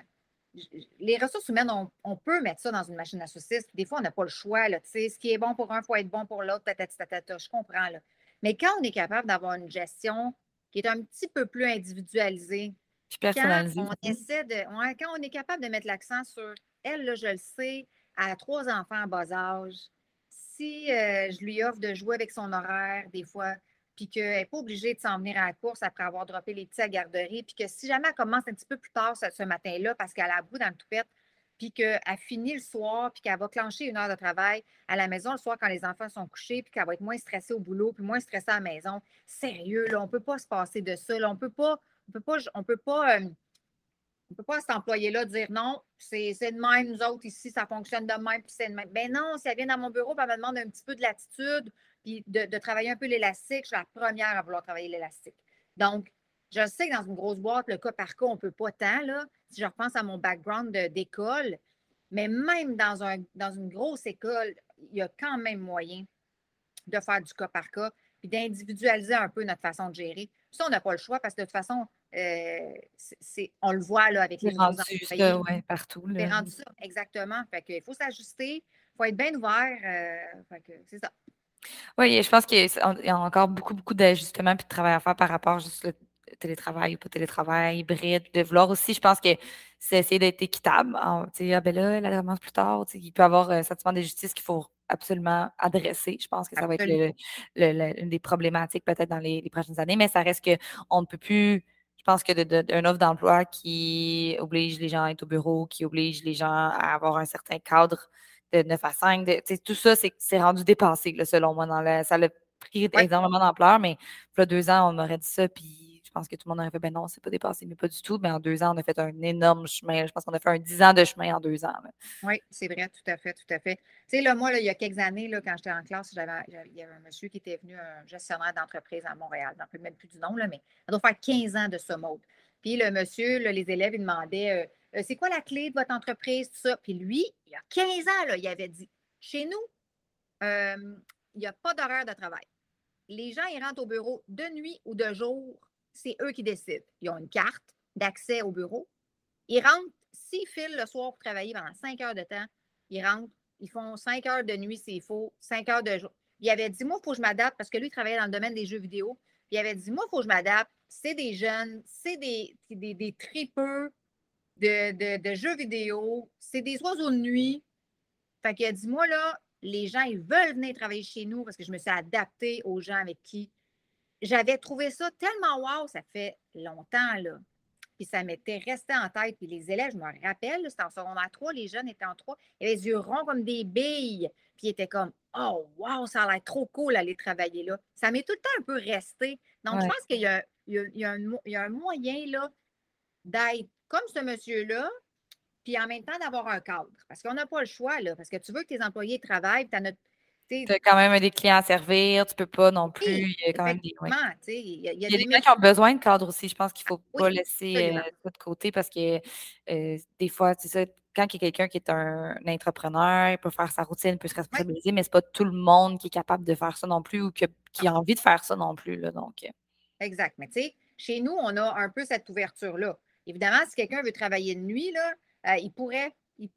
les ressources humaines, on, peut mettre ça dans une machine à saucisses. Des fois, on n'a pas le choix. Là, ce qui est bon pour un, il faut être bon pour l'autre. Je comprends. Là. Mais quand on est capable d'avoir une gestion qui est un petit peu plus individualisée, quand on, essaie de, quand on est capable de mettre l'accent sur elle, là, je le sais, a trois enfants en bas âge. Si euh, je lui offre de jouer avec son horaire, des fois, puis qu'elle n'est pas obligée de s'en venir à la course après avoir droppé les petits à garderie, puis que si jamais elle commence un petit peu plus tard ce, matin-là parce qu'elle a bout dans le toupette, puis qu'elle finit le soir, puis qu'elle va clencher une heure de travail à la maison le soir quand les enfants sont couchés, puis qu'elle va être moins stressée au boulot, puis moins stressée à la maison. Sérieux, là, on ne peut pas se passer de ça. on ne peut pas, on peut pas, on peut pas, euh, on peut pas cet employé-là dire non, c'est de même, nous autres ici, ça fonctionne de même, puis c'est de même. Ben non, si elle vient dans mon bureau, elle me demande un petit peu de latitude, puis de, travailler un peu l'élastique, je suis la première à vouloir travailler l'élastique. Donc, je sais que dans une grosse boîte, le cas par cas, on ne peut pas tant, là, si je repense à mon background d'école, mais même dans, un, dans une grosse école, il y a quand même moyen de faire du cas par cas, puis d'individualiser un peu notre façon de gérer. Ça, on n'a pas le choix parce que de toute façon, euh, on le voit là, avec les rendu ça, ouais, partout. C'est rendu ça, exactement. Fait il faut s'ajuster, il faut être bien ouvert. Euh, c'est ça. Oui, je pense qu'il y a encore beaucoup, beaucoup d'ajustements et de travail à faire par rapport juste au télétravail ou pas télétravail, hybride, de vouloir aussi, je pense que c'est essayer d'être équitable. Ah, ah ben là, elle commence plus tard. Il peut y avoir un sentiment de justice qu'il faut absolument adresser. Je pense que ça va être une des problématiques peut-être dans les, prochaines années, mais ça reste qu'on ne peut plus. Je pense que d'une offre d'emploi qui oblige les gens à être au bureau, qui oblige les gens à avoir un certain cadre de 9 à 5. tout ça, c'est rendu dépassé, selon moi. Dans ça a pris énormément d'ampleur, mais il y a deux ans, on aurait dit ça, puis je pense que tout le monde aurait fait, ben non, c'est pas dépassé, mais pas du tout. Mais en deux ans, on a fait un énorme chemin. Je pense qu'on a fait un dix ans de chemin en deux ans. Oui, c'est vrai, tout à fait, tout à fait. Tu sais, là, moi, il y a quelques années, là, quand j'étais en classe, il y avait un monsieur qui était venu, un gestionnaire d'entreprise à Montréal. Je ne même plus du nom, là, mais ça doit faire 15 ans de ce mode. Puis le monsieur, les élèves, ils demandaient euh, euh, c'est quoi la clé de votre entreprise, tout ça. Puis lui, il y a 15 ans, là, il avait dit chez nous, euh, il n'y a pas d'horaire de travail. Les gens, ils rentrent au bureau de nuit ou de jour, c'est eux qui décident. Ils ont une carte d'accès au bureau. Ils rentrent, s'ils filent le soir pour travailler pendant 5 heures de temps, ils rentrent, ils font 5 heures de nuit s'il faut, 5 heures de jour. Il avait dit, moi, il faut que je m'adapte parce que lui, il travaillait dans le domaine des jeux vidéo. il avait dit, moi, il faut que je m'adapte. C'est des jeunes, c'est des, des, des tripeux, de, jeux vidéo. C'est des oiseaux de nuit. Fait qu'il a dit, moi, là, les gens, ils veulent venir travailler chez nous parce que je me suis adaptée aux gens avec qui j'avais trouvé ça tellement wow, ça fait longtemps, là. Puis ça m'était resté en tête. Puis les élèves, je me rappelle, c'était en secondaire 3, les jeunes étaient en 3, ils avaient les yeux ronds comme des billes. Puis ils étaient comme, oh, wow, ça a l'air trop cool d'aller travailler là. Ça m'est tout le temps un peu resté. Donc, je pense qu'il y, y, a un moyen, là, d'être comme ce monsieur-là, puis en même temps d'avoir un cadre. Parce qu'on n'a pas le choix, là, parce que tu veux que tes employés travaillent, tu as quand même des clients à servir, tu ne peux pas non plus. il y a quand même des. Il y a, des, gens qui ont besoin de cadre aussi. Je pense qu'il ne faut pas laisser euh, ça de côté parce que euh, des fois, c'est ça, quand il y a quelqu'un qui est un, entrepreneur, il peut faire sa routine, il peut se responsabiliser, mais ce n'est pas tout le monde qui est capable de faire ça non plus ou qui a envie de faire ça non plus. Là, donc. Euh. Exact. Mais tu sais, chez nous, on a un peu cette ouverture-là. Évidemment, si quelqu'un veut travailler de nuit, là, euh, il pourrait,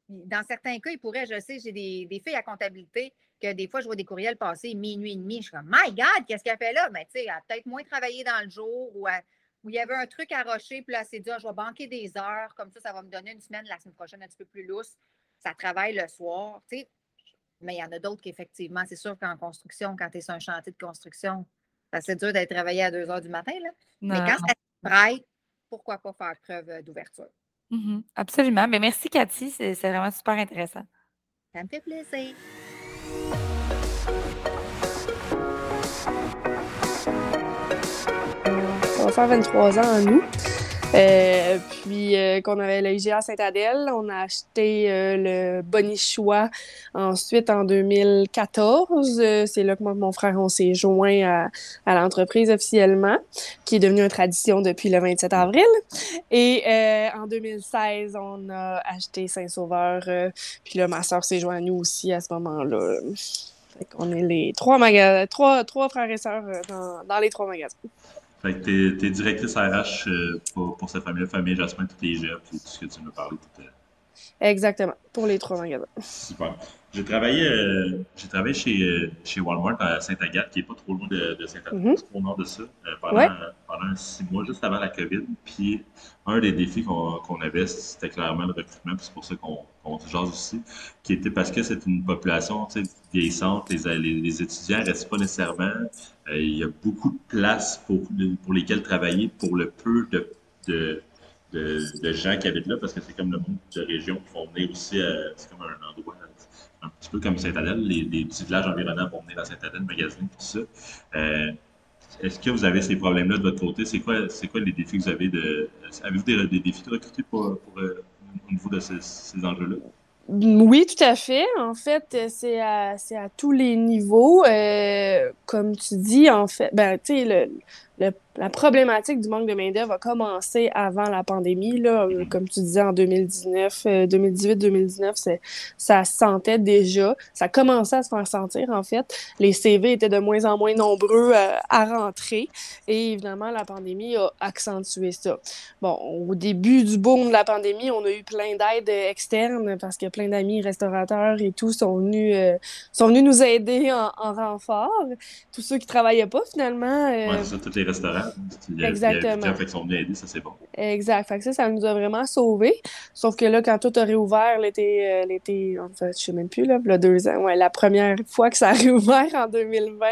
dans certains cas, il pourrait, je sais, j'ai des, filles à comptabilité que des fois, je vois des courriels passer minuit et demi. Je suis comme, My God, qu'est-ce qu'elle fait là? Mais tu sais, elle a peut-être moins travaillé dans le jour ou où il y avait un truc à rocher, puis là, elle s'est dit, ah, je vais banquer des heures, comme ça, ça va me donner une semaine la semaine prochaine un petit peu plus lousse. Ça travaille le soir, tu sais. Mais il y en a d'autres qui, effectivement, c'est sûr qu'en construction, quand tu es sur un chantier de construction, c'est dur d'être travaillé à 2 heures du matin, là. Mais quand ça bright, pourquoi pas faire preuve euh, d'ouverture. Mmh absolument. Mais merci, Cathy. C'est vraiment super intéressant. Ça me fait plaisir. On va faire 23 ans en août. Euh, puis euh, qu'on avait le IGA Saint-Adèle, on a acheté euh, le Bonichois ensuite en 2014. Euh, c'est là que moi et mon frère, on s'est joint à, l'entreprise officiellement, qui est devenue une tradition depuis le 27 avril. Et en 2016, on a acheté Saint-Sauveur. puis là, ma soeur s'est jointe à nous aussi à ce moment-là. Fait qu'on est les trois, maga- trois, frères et sœurs dans les trois magasins. Fait que t'es, t'es directrice RH euh, pour, cette famille-là, famille Jasmin, tous les jeux, puis tout ce que tu nous parlais. tout, euh, Exactement, pour les trois magasins. Super. J'ai travaillé, euh, j'ai travaillé chez, euh, chez Walmart à Sainte-Agathe, qui est pas trop loin de, de Sainte-Agathe, Mhm. au nord de ça, euh, pendant, Ouais. pendant six mois, juste avant la COVID. Puis un des défis qu'on avait, c'était clairement le recrutement, puis c'est pour ça qu'on se jase aussi, qui était parce que c'est une population vieillissante, les, les, les étudiants ne restent pas nécessairement. Il y a beaucoup de places pour, pour lesquelles travailler pour le peu de, de, de, gens qui habitent là, parce que c'est comme le monde de région qui vont venir aussi, euh, c'est comme un endroit un petit peu comme Saint-Adèle, les, petits villages environnants vont venir à Saint-Adèle, magasiner, tout ça. Euh, Est-ce que vous avez ces problèmes-là de votre côté? C'est quoi, c'est quoi les défis que vous avez de. Avez-vous des, défis de recruter pour, euh, au niveau de ces, enjeux-là? Oui, tout à fait. En fait, c'est à, à tous les niveaux. Comme tu dis, en fait, ben, tu sais, le, le- la problématique du manque de main-d'œuvre a commencé avant la pandémie. Là, Euh, comme tu disais, en 2019, euh, 2018-2019, c'est- ça se sentait déjà. Ça commençait à se faire sentir, en fait. Les CV étaient de moins en moins nombreux euh, à rentrer. Et évidemment, la pandémie a accentué ça. Bon, au début du boom de la pandémie, on a eu plein d'aides euh, externes parce que plein d'amis restaurateurs et tout sont venus, euh, sont venus nous aider en, en renfort. Tous ceux qui travaillaient pas, finalement. euh, Ouais, les restaurants. Il y a, Exactement. A fait qu'ils sont venus aider, ça c'est bon. Exact. Fait que ça, ça nous a vraiment sauvés. Sauf que là, quand tout a réouvert l'été, euh, l'été, en fait, je sais même plus, là, a deux ans, ouais, la première fois que ça a réouvert en 2020,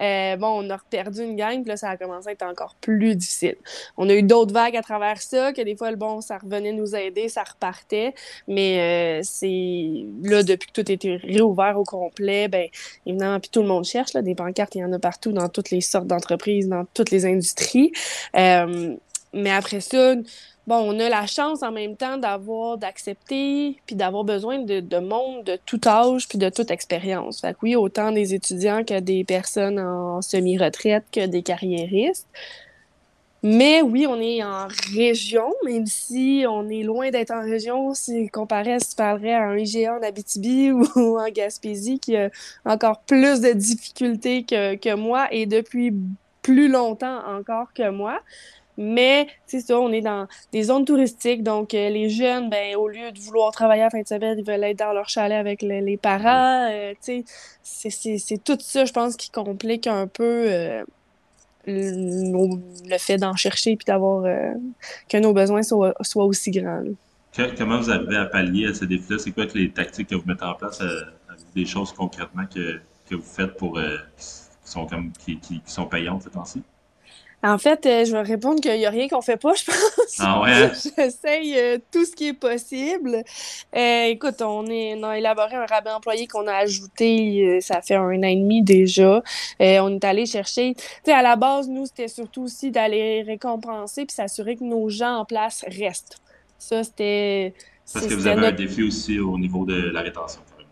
euh, bon, on a perdu une gang, puis là, ça a commencé à être encore plus difficile. On a eu d'autres vagues à travers ça, que des fois, le bon, ça revenait nous aider, ça repartait, mais euh, c'est là, depuis que tout était réouvert au complet, ben, évidemment, puis tout le monde cherche, là, des pancartes, il y en a partout, dans toutes les sortes d'entreprises, dans toutes les industries. Euh, mais après ça, bon, on a la chance en même temps d'avoir, d'accepter, puis d'avoir besoin de, de monde de tout âge, puis de toute expérience. Fait que oui, autant des étudiants que des personnes en semi-retraite, que des carriéristes. Mais oui, on est en région, même si on est loin d'être en région, si comparé si tu parlerais à un IGA en Abitibi ou en Gaspésie, qui a encore plus de difficultés que, que moi et depuis plus longtemps encore que moi. Mais c'est ça, on est dans des zones touristiques, donc euh, les jeunes, ben, au lieu de vouloir travailler à la fin de semaine, ils veulent être dans leur chalet avec le- les parents. euh, tu sais, c'est- tout ça, je pense, qui complique un peu euh, le, fait d'en chercher puis d'avoir que nos besoins soient, soient aussi grands. là. Comment vous arrivez à pallier à ces défis-là? C'est quoi que les tactiques que vous mettez en place? des choses concrètement que, que vous faites pour sont comme qui, qui, qui sont payantes ces temps-ci? En fait, euh, je vais répondre qu'il n'y a rien qu'on fait pas, je pense. Ah ouais? hein? J'essaye euh, tout ce qui est possible. Euh, écoute, on, est, on a élaboré un rabais employé qu'on a ajouté, ça fait un an et demi déjà. On est allé chercher, tu sais, à la base, nous, c'était surtout aussi d'aller récompenser puis s'assurer que nos gens en place restent. Ça, c'était... Parce que vous avez un défi aussi au niveau de la rétention. quand même.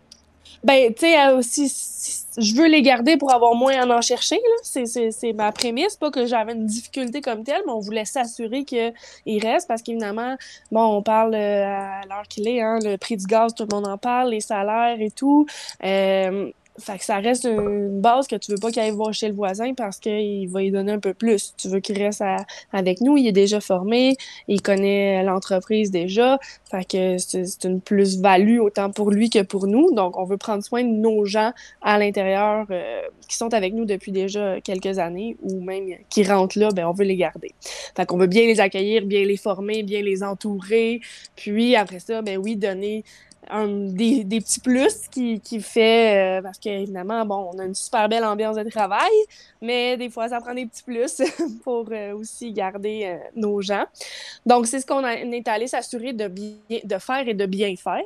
ben, tu sais, aussi, si- je veux les garder pour avoir moins à en chercher, c'est ma prémisse. Pas que j'avais une difficulté comme telle, mais on voulait s'assurer qu'ils restent parce qu'évidemment, bon, on parle euh, à l'heure qu'il est, hein, le prix du gaz, tout le monde en parle, les salaires et tout. Euh, fait que ça reste une base que tu veux pas qu'il aille voir chez le voisin parce qu'il va y donner un peu plus. Tu veux qu'il reste avec nous, il est déjà formé, il connaît l'entreprise déjà. Fait que c'est c'est une plus-value autant pour lui que pour nous. Donc, on veut prendre soin de nos gens à l'intérieur euh, qui sont avec nous depuis déjà quelques années ou même qui rentrent là, ben on veut les garder. Fait qu'on veut bien les accueillir, bien les former, bien les entourer. Puis après ça, ben oui, donner des, des, petits plus qui, qui fait, euh, parce qu'évidemment, bon, on a une super belle ambiance de travail, mais des fois, ça prend des petits plus pour euh, aussi garder euh, nos gens. Donc, c'est ce qu'on est allé s'assurer de, bien, de faire et de bien faire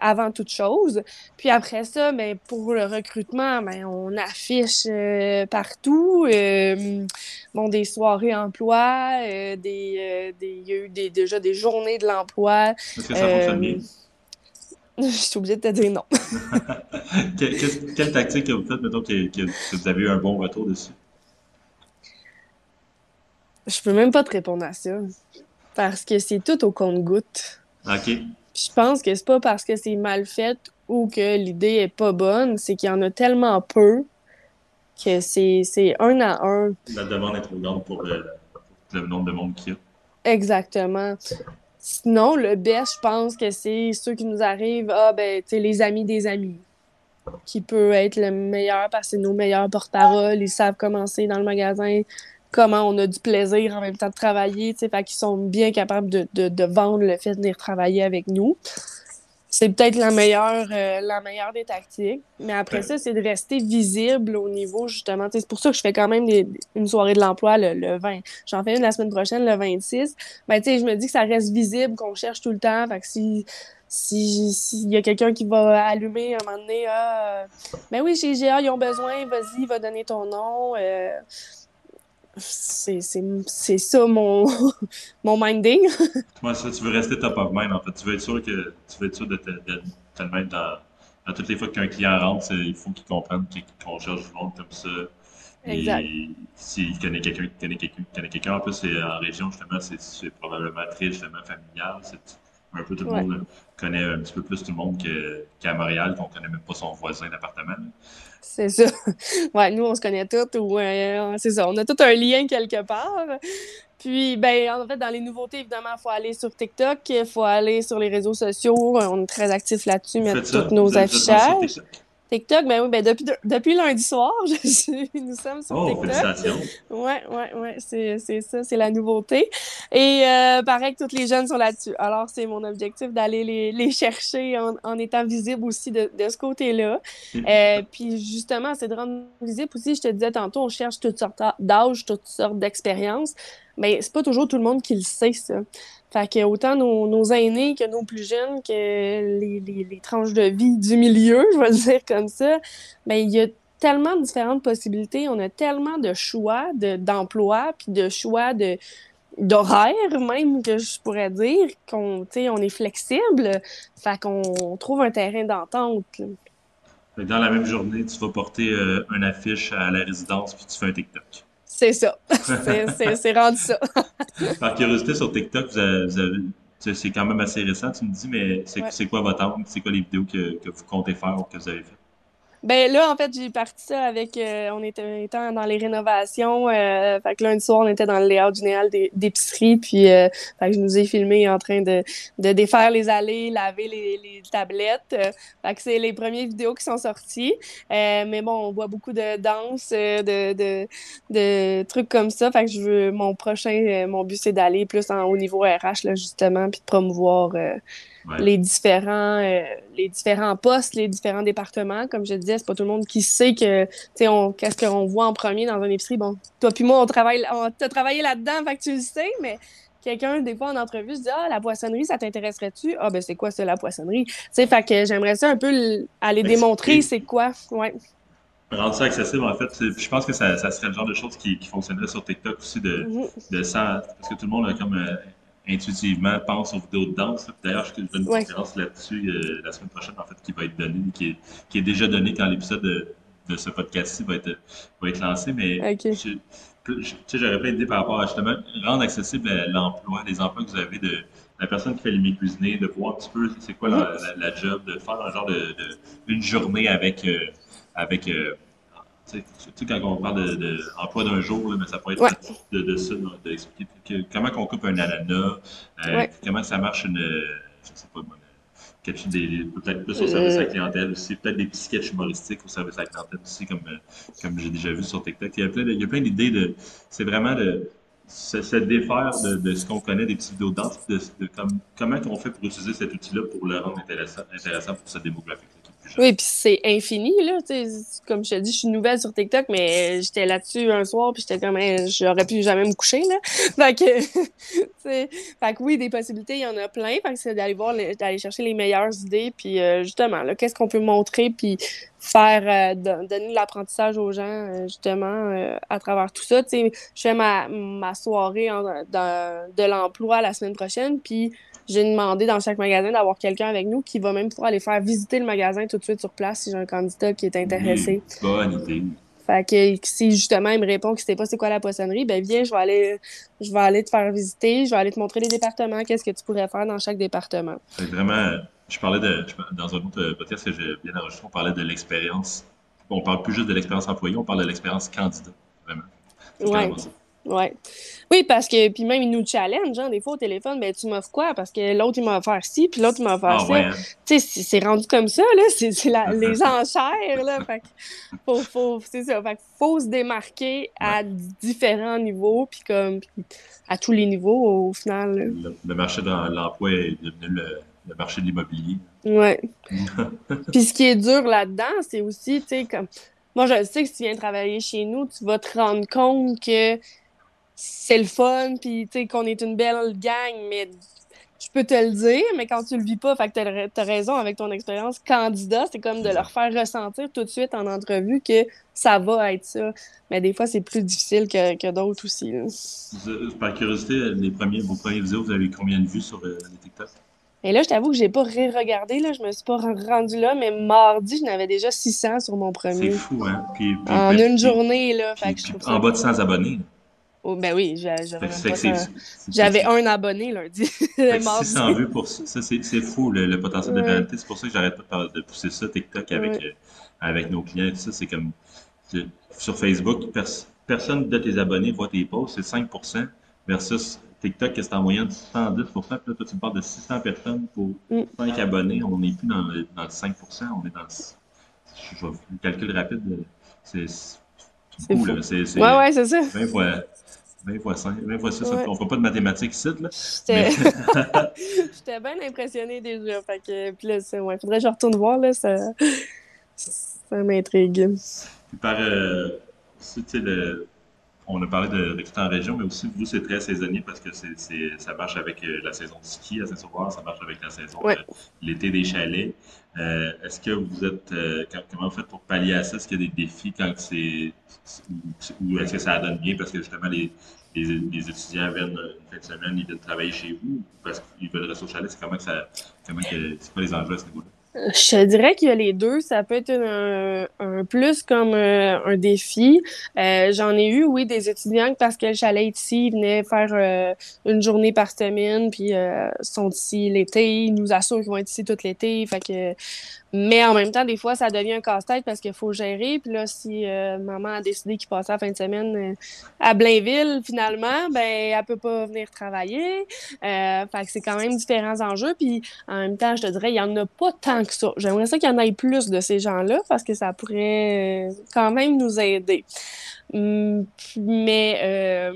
avant toute chose. Puis après ça, ben, pour le recrutement, ben, on affiche partout. bon, des soirées emploi, des, des, il y a eu des, déjà des journées de l'emploi. Est-ce que ça fonctionne bien? Je suis obligée de te dire non. quelle, tactique que vous faites, mettons, que, que, vous avez eu un bon retour dessus? Je peux même pas te répondre à ça. Parce que c'est tout au compte-goutte. OK. Je pense que c'est pas parce que c'est mal fait ou que l'idée est pas bonne, c'est qu'il y en a tellement peu que c'est un à un. La demande est trop grande pour le, le nombre de monde qu'il y a. Exactement. Sinon, le best, je pense que c'est ceux qui nous arrivent, ah, ben, tu les amis des amis, qui peut être le meilleur parce que c'est nos meilleurs porte-parole. Ils savent comment c'est dans le magasin, comment on a du plaisir en même temps de travailler, tu sais, fait qu'ils sont bien capables de, vendre le fait de venir travailler avec nous c'est peut-être la meilleure, euh, la meilleure des tactiques. Mais après ça, c'est de rester visible au niveau, justement. C'est pour ça que je fais quand même une soirée de l'emploi le, 20. J'en fais une la semaine prochaine, le 26. Ben, tu sais, je me dis que ça reste visible, qu'on cherche tout le temps. Fait que si s'il y a quelqu'un qui va allumer à un moment donné, ah, ben oui, chez GA, ils ont besoin, vas-y, va donner ton nom. Euh, c'est ça mon, mon minding. Moi, ça, tu veux rester top of mind, en fait. Tu veux être sûr que tu veux être sûr de te, de, te mettre dans, à toutes les fois qu'un client rentre, il faut qu'il comprenne qu'on cherche du monde comme ça. Exact. s'il connaît quelqu'un qui connaît quelqu'un connaît quelqu'un, en plus, c'est en région, justement, c'est probablement très justement familial. Un peu tout le monde connaît un petit peu plus tout le monde qu'à Montréal, qu'on connaît même pas son voisin d'appartement. C'est ça. Ouais, nous, on se connaît tous. Ou, c'est ça. On a tout un lien quelque part. Puis, ben, en fait, dans les nouveautés, évidemment, il faut aller sur TikTok, il faut aller sur les réseaux sociaux. On est très actifs là-dessus, mettre tous nos affichages. TikTok, ben oui, ben depuis, depuis lundi soir, je suis, nous sommes sur oh, TikTok. Ouais, ouais, ouais, c'est, ça, c'est la nouveauté. Et euh, pareil que tous les jeunes sont là-dessus. Alors, c'est mon objectif d'aller les, les chercher en, en, étant visible aussi de, de ce côté-là. Mm. Euh, puis justement, c'est de rendre visible aussi, je te disais tantôt, on cherche toutes sortes d'âges, toutes sortes d'expériences. Mais c'est pas toujours tout le monde qui le sait, ça. Fait que autant nos, nos, aînés que nos plus jeunes, que les, les, les, tranches de vie du milieu, je vais le dire comme ça, ben, il y a tellement de différentes possibilités, on a tellement de choix d'emploi, puis de choix de d'horaire même que je pourrais dire qu'on on est flexible. Fait qu'on trouve un terrain d'entente dans la même journée tu vas porter euh, une affiche à la résidence puis tu fais un TikTok c'est ça. C'est rendu ça. Par curiosité, sur TikTok, vous avez, c'est quand même assez récent, tu me dis, mais c'est quoi votre angle? C'est quoi les vidéos que, que, vous comptez faire ou que vous avez faites? Ben là, en fait, j'ai parti ça avec. Euh, on était étant dans les rénovations. Euh, fait que lundi soir, on était dans le layout général d'épicerie. Puis, euh, fait que je nous ai filmé en train de, de défaire les allées, laver les, les tablettes. Euh, fait que c'est les premières vidéos qui sont sorties. Euh, mais bon, on voit beaucoup de danse, de, de, de, trucs comme ça. Fait que je veux. Mon prochain, mon but, c'est d'aller plus en, au niveau RH, là, justement, puis de promouvoir les différents euh, les différents postes, les différents départements. Comme je disais, c'est pas tout le monde qui sait que on qu'est-ce qu'on voit en premier dans une épicerie. Bon, toi puis moi on travaille on travaillé là-dedans, fait que tu le sais, mais quelqu'un des fois en entrevue se dit ah la poissonnerie ça t'intéresserait-tu Ah ben c'est quoi ça la poissonnerie? Tu sais fait que j'aimerais ça un peu aller ben, démontrer c'est quoi. Ouais. Rendre ça accessible, en fait. Je pense que ça, ça, serait le genre de choses qui, qui fonctionnerait sur TikTok aussi, de, mm-hmm. de ça, parce que tout le monde a comme euh, intuitivement pense aux vidéos de danse. D'ailleurs, je vais une conférence là-dessus euh, la semaine prochaine, en fait, qui va être donnée, qui est, qui est déjà donnée quand l'épisode de, de, ce podcast-ci va être, va être lancé. Mais j'aurais plein d'idées par rapport à justement rendre accessible l'emploi, les emplois que vous avez de la personne qui fait les cuisiner, de voir un petit peu c'est quoi la, la, job, de faire un genre de, de une journée avec, euh, avec euh, tu sais, quand on parle d'emploi de, d'un jour, là, mais ça pourrait être de, de, ça, d'expliquer comment on coupe un ananas, euh, comment ça marche une, je sais pas, peut-être plus au service à la euh. clientèle aussi, peut-être des petits sketchs humoristiques au service à la clientèle aussi, comme, euh, comme j'ai déjà vu sur TikTok. Il y a plein, il y a plein d'idées de, c'est vraiment de, se, se défaire de, de ce qu'on connaît des petites vidéos de danse, de, de comme, comment on fait pour utiliser cet outil-là pour le rendre intéressant, intéressant pour cette démographie. Oui, puis c'est infini, là. Comme je te dis, je suis nouvelle sur TikTok, mais j'étais là-dessus un soir, puis j'étais comme, j'aurais pu jamais me coucher, là. fait que, fait que oui, des possibilités, il y en a plein. Fait que c'est d'aller voir, d'aller chercher les meilleures idées, puis euh, justement, là, qu'est-ce qu'on peut montrer, puis faire, euh, donner de l'apprentissage aux gens, euh, justement, à travers tout ça. Tu sais, je fais ma, ma soirée de l'emploi la semaine prochaine, puis j'ai demandé dans chaque magasin d'avoir quelqu'un avec nous qui va même pouvoir aller faire visiter le magasin tout de suite sur place si j'ai un candidat qui est intéressé. bonne idée. Fait que si justement il me répond que c'est pas c'est quoi la poissonnerie, ben viens, je vais aller je vais aller te faire visiter, je vais aller te montrer les départements, qu'est-ce que tu pourrais faire dans chaque département. C'est vraiment je parlais de dans un autre podcast que j'ai bien enregistré, on parlait de l'expérience. On parle plus juste de l'expérience employée, on parle de l'expérience candidat, vraiment. Ouais. Ouais. Oui, parce que, puis même, ils nous challenge, hein, des fois au téléphone, ben, tu m'offres quoi? Parce que l'autre, il m'a offert ci, puis l'autre, il m'a offert ah, ça. Hein. Tu sais, c'est rendu comme ça, là. C'est les enchères, là. Fait faut, faut, c'est ça. Fait faut se démarquer à différents niveaux, puis comme, à tous les niveaux, au final. Le, marché de l'emploi est devenu le, marché de l'immobilier. Ouais. puis ce qui est dur là-dedans, c'est aussi, tu sais, comme, moi, je sais que si tu viens travailler chez nous, tu vas te rendre compte que c'est le fun, puis tu sais, qu'on est une belle gang, mais je peux te le dire, mais quand tu le vis pas, fait que t'as raison avec ton expérience candidat, c'est comme de leur faire ressentir tout de suite en entrevue que ça va être ça. Mais des fois, c'est plus difficile que, que d'autres aussi. Par curiosité, les premiers, vos premières vidéos, vous avez combien de vues sur euh, les TikTok? Et là, je t'avoue que j'ai pas ré-regardé, là, je me suis pas rendu là, mais mardi, je n'avais déjà 600 sur mon premier. C'est fou, hein? en une journée, là. en bas de 100 abonnés. Oh, ben oui, j'avais un abonné lundi. 600 vues pour ça, c'est fou le, potentiel de vanité. C'est pour ça que j'arrête pas de pousser ça TikTok avec, euh, avec nos clients. Ça, c'est comme sur Facebook, personne de tes abonnés voit tes posts, c'est 5% versus TikTok, c'est en moyenne 110 Puis là, toi, tu parles de 600 personnes pour 5 mm. abonnés. On n'est plus dans le, dans le 5% on est dans le. Je, vais le calcul rapide. C'est. Fou, là. C'est, ouais, ouais, c'est ça. 20 fois, 20 fois 5, 20 fois 6, on ne fait pas de mathématiques ici. Là. J'étais bien impressionnée déjà. Fait que, puis là, il ouais, faudrait que je retourne voir. Là, ça ça m'intrigue. Par, euh, le, on a parlé de recruter en région, mais aussi, vous, c'est très saisonnier parce que c'est, ça marche avec euh, la saison de ski à Saint-Sauveur, ça marche avec la saison de l'été des chalets. Euh, est-ce que vous êtes, euh, comment vous faites pour pallier à ça? Est-ce qu'il y a des défis quand c'est, ou est-ce que ça donne bien parce que justement les, les, étudiants viennent une fin de semaine, ils viennent travailler chez vous parce qu'ils veulent rester au chalet? C'est comment que ça, comment que, c'est quoi les enjeux à ce niveau-là? Je dirais qu'il y a les deux. Ça peut être un, plus comme euh, un, défi. Euh, j'en ai eu, oui, des étudiants parce que le chalet ici, ils venaient faire euh, une journée par semaine, puis sont ici l'été. Ils nous assurent qu'ils vont être ici tout l'été. Fait que mais en même temps, des fois, ça devient un casse-tête parce qu'il faut gérer. Puis là, si euh, maman a décidé qu'il passait la fin de semaine euh, à Blainville, finalement, ben, elle peut pas venir travailler. Euh, fait que c'est quand même différents enjeux. Puis en même temps, je te dirais, il y en a pas tant que ça. J'aimerais ça qu'il y en ait plus de ces gens-là parce que ça pourrait quand même nous aider. Hum, mais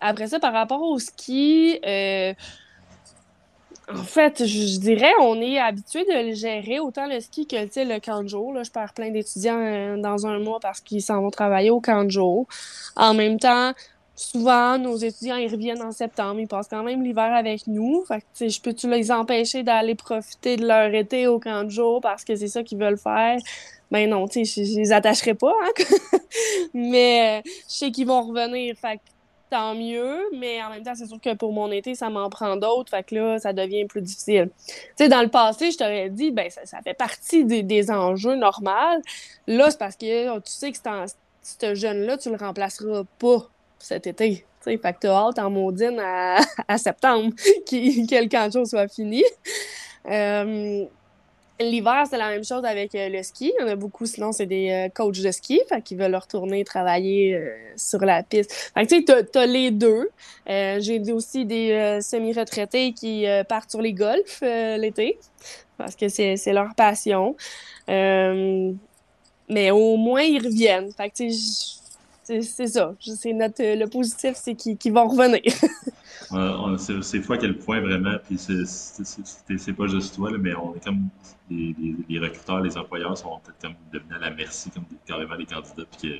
après ça, par rapport au ski, en fait, je dirais, on est habitué de le gérer autant le ski que le jour. Là, je perds plein d'étudiants euh, dans un mois parce qu'ils s'en vont travailler au jour. En même temps, souvent, nos étudiants, ils reviennent en septembre. Ils passent quand même l'hiver avec nous. Fait que, je peux-tu les empêcher d'aller profiter de leur été au jour parce que c'est ça qu'ils veulent faire? Ben non, tu sais, je, les attacherai pas. Hein? Mais euh, je sais qu'ils vont revenir. Fait tant mieux, mais en même temps, c'est sûr que pour mon été, ça m'en prend d'autres, fait que là, ça devient plus difficile. Tu sais, dans le passé, je t'aurais dit, ben, ça, fait partie des, enjeux normaux. Là, c'est parce que oh, tu sais que ce jeune-là, tu le remplaceras pas cet été. Tu sais, fait que t'as hâte en maudine à, septembre que le camp de soit fini. Euh, L'hiver, c'est la même chose avec euh, le ski. Il y en a beaucoup, sinon, c'est des euh, coachs de ski, fait qu'ils veulent retourner travailler euh, sur la piste. Fait que, tu sais, t'as les deux. J'ai aussi des semi-retraités qui partent sur les golfs l'été, parce que c'est leur passion. mais au moins, ils reviennent. Fait que, tu sais, c'est ça. C'est notre, le positif, c'est qu'ils vont revenir. c'est fou à quel point vraiment, puis c'est pas juste toi, mais on est comme les, les, recruteurs, les employeurs sont peut-être comme devenus à la merci comme carrément des candidats, puis que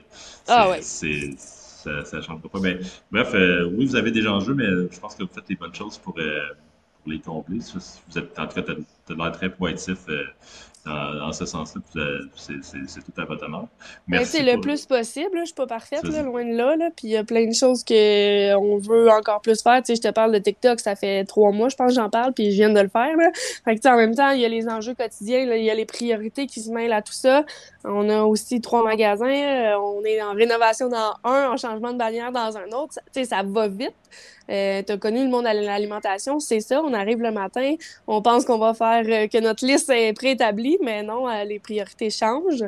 ah ouais. ça, ça change pas. Mais, bref, euh, oui, vous avez des enjeux, mais je pense que vous faites les bonnes choses pour, euh, pour les combler. Vous êtes, en tout cas, as, l'air très pointif euh, dans, ce sens-là. C'est tout à votre honneur. Merci. le plus possible. Je ne suis pas parfaite, loin de là, Puis il y a plein de choses qu'on veut encore plus faire. je te parle de TikTok, ça fait trois mois, je pense que j'en parle, puis je viens de le faire. en même temps, il y a les enjeux quotidiens, il y a les priorités qui se mêlent à tout ça. On a aussi trois magasins. Euh, on est en rénovation dans un, en changement de bannière dans un autre. Ça, ça va vite. Euh, tu as connu le monde de l'alimentation, c'est ça. On arrive le matin, on pense qu'on va faire euh, que notre liste est préétablie, mais non, euh, les priorités changent.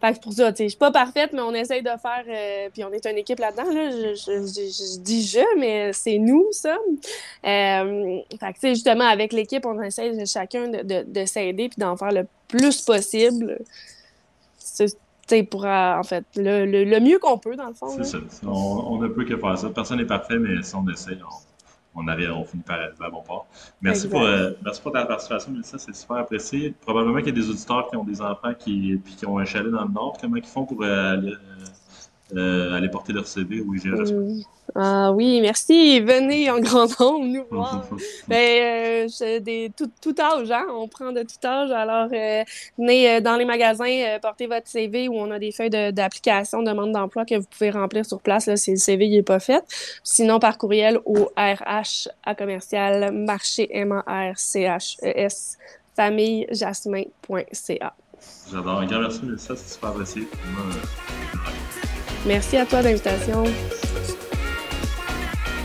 Fait que pour ça, je suis pas parfaite, mais on essaye de faire, puis on est une équipe là-dedans, là, je, dis je, mais c'est nous, ça. fait que, justement, avec l'équipe, on essaye chacun de, de, de s'aider puis d'en faire le plus possible pour, en fait, le, le, mieux qu'on peut, dans le fond. C'est ça. On, ne peut que faire ça. Personne n'est parfait, mais si on essaie, on, arrive, on finit par arriver à bon port. Merci pour, euh, merci pour ta participation, Mélissa. C'est super apprécié. Probablement qu'il y a des auditeurs qui ont des enfants qui, puis qui ont un chalet dans le Nord. Comment ils font pour euh, aller, euh, aller porter leur CV au IGA? Ah oui, merci. Venez en grand nombre nous voir. ben, euh, des, tout, tout, âge, hein? on prend de tout âge. Alors, euh, venez euh, dans les magasins, euh, portez votre CV où on a des feuilles d'application, de, demande d'emploi que vous pouvez remplir sur place là, si le CV n'est pas fait. Sinon, par courriel au RH à commercial marché M A R C H E S famillejasmin.ca. J'adore. Un grand merci, ça c'est super apprécié. Merci à toi d'invitation.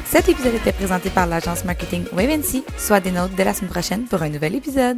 Cet épisode était présenté par l'agence marketing WaveNC. Soit des notes dès la semaine prochaine pour un nouvel épisode.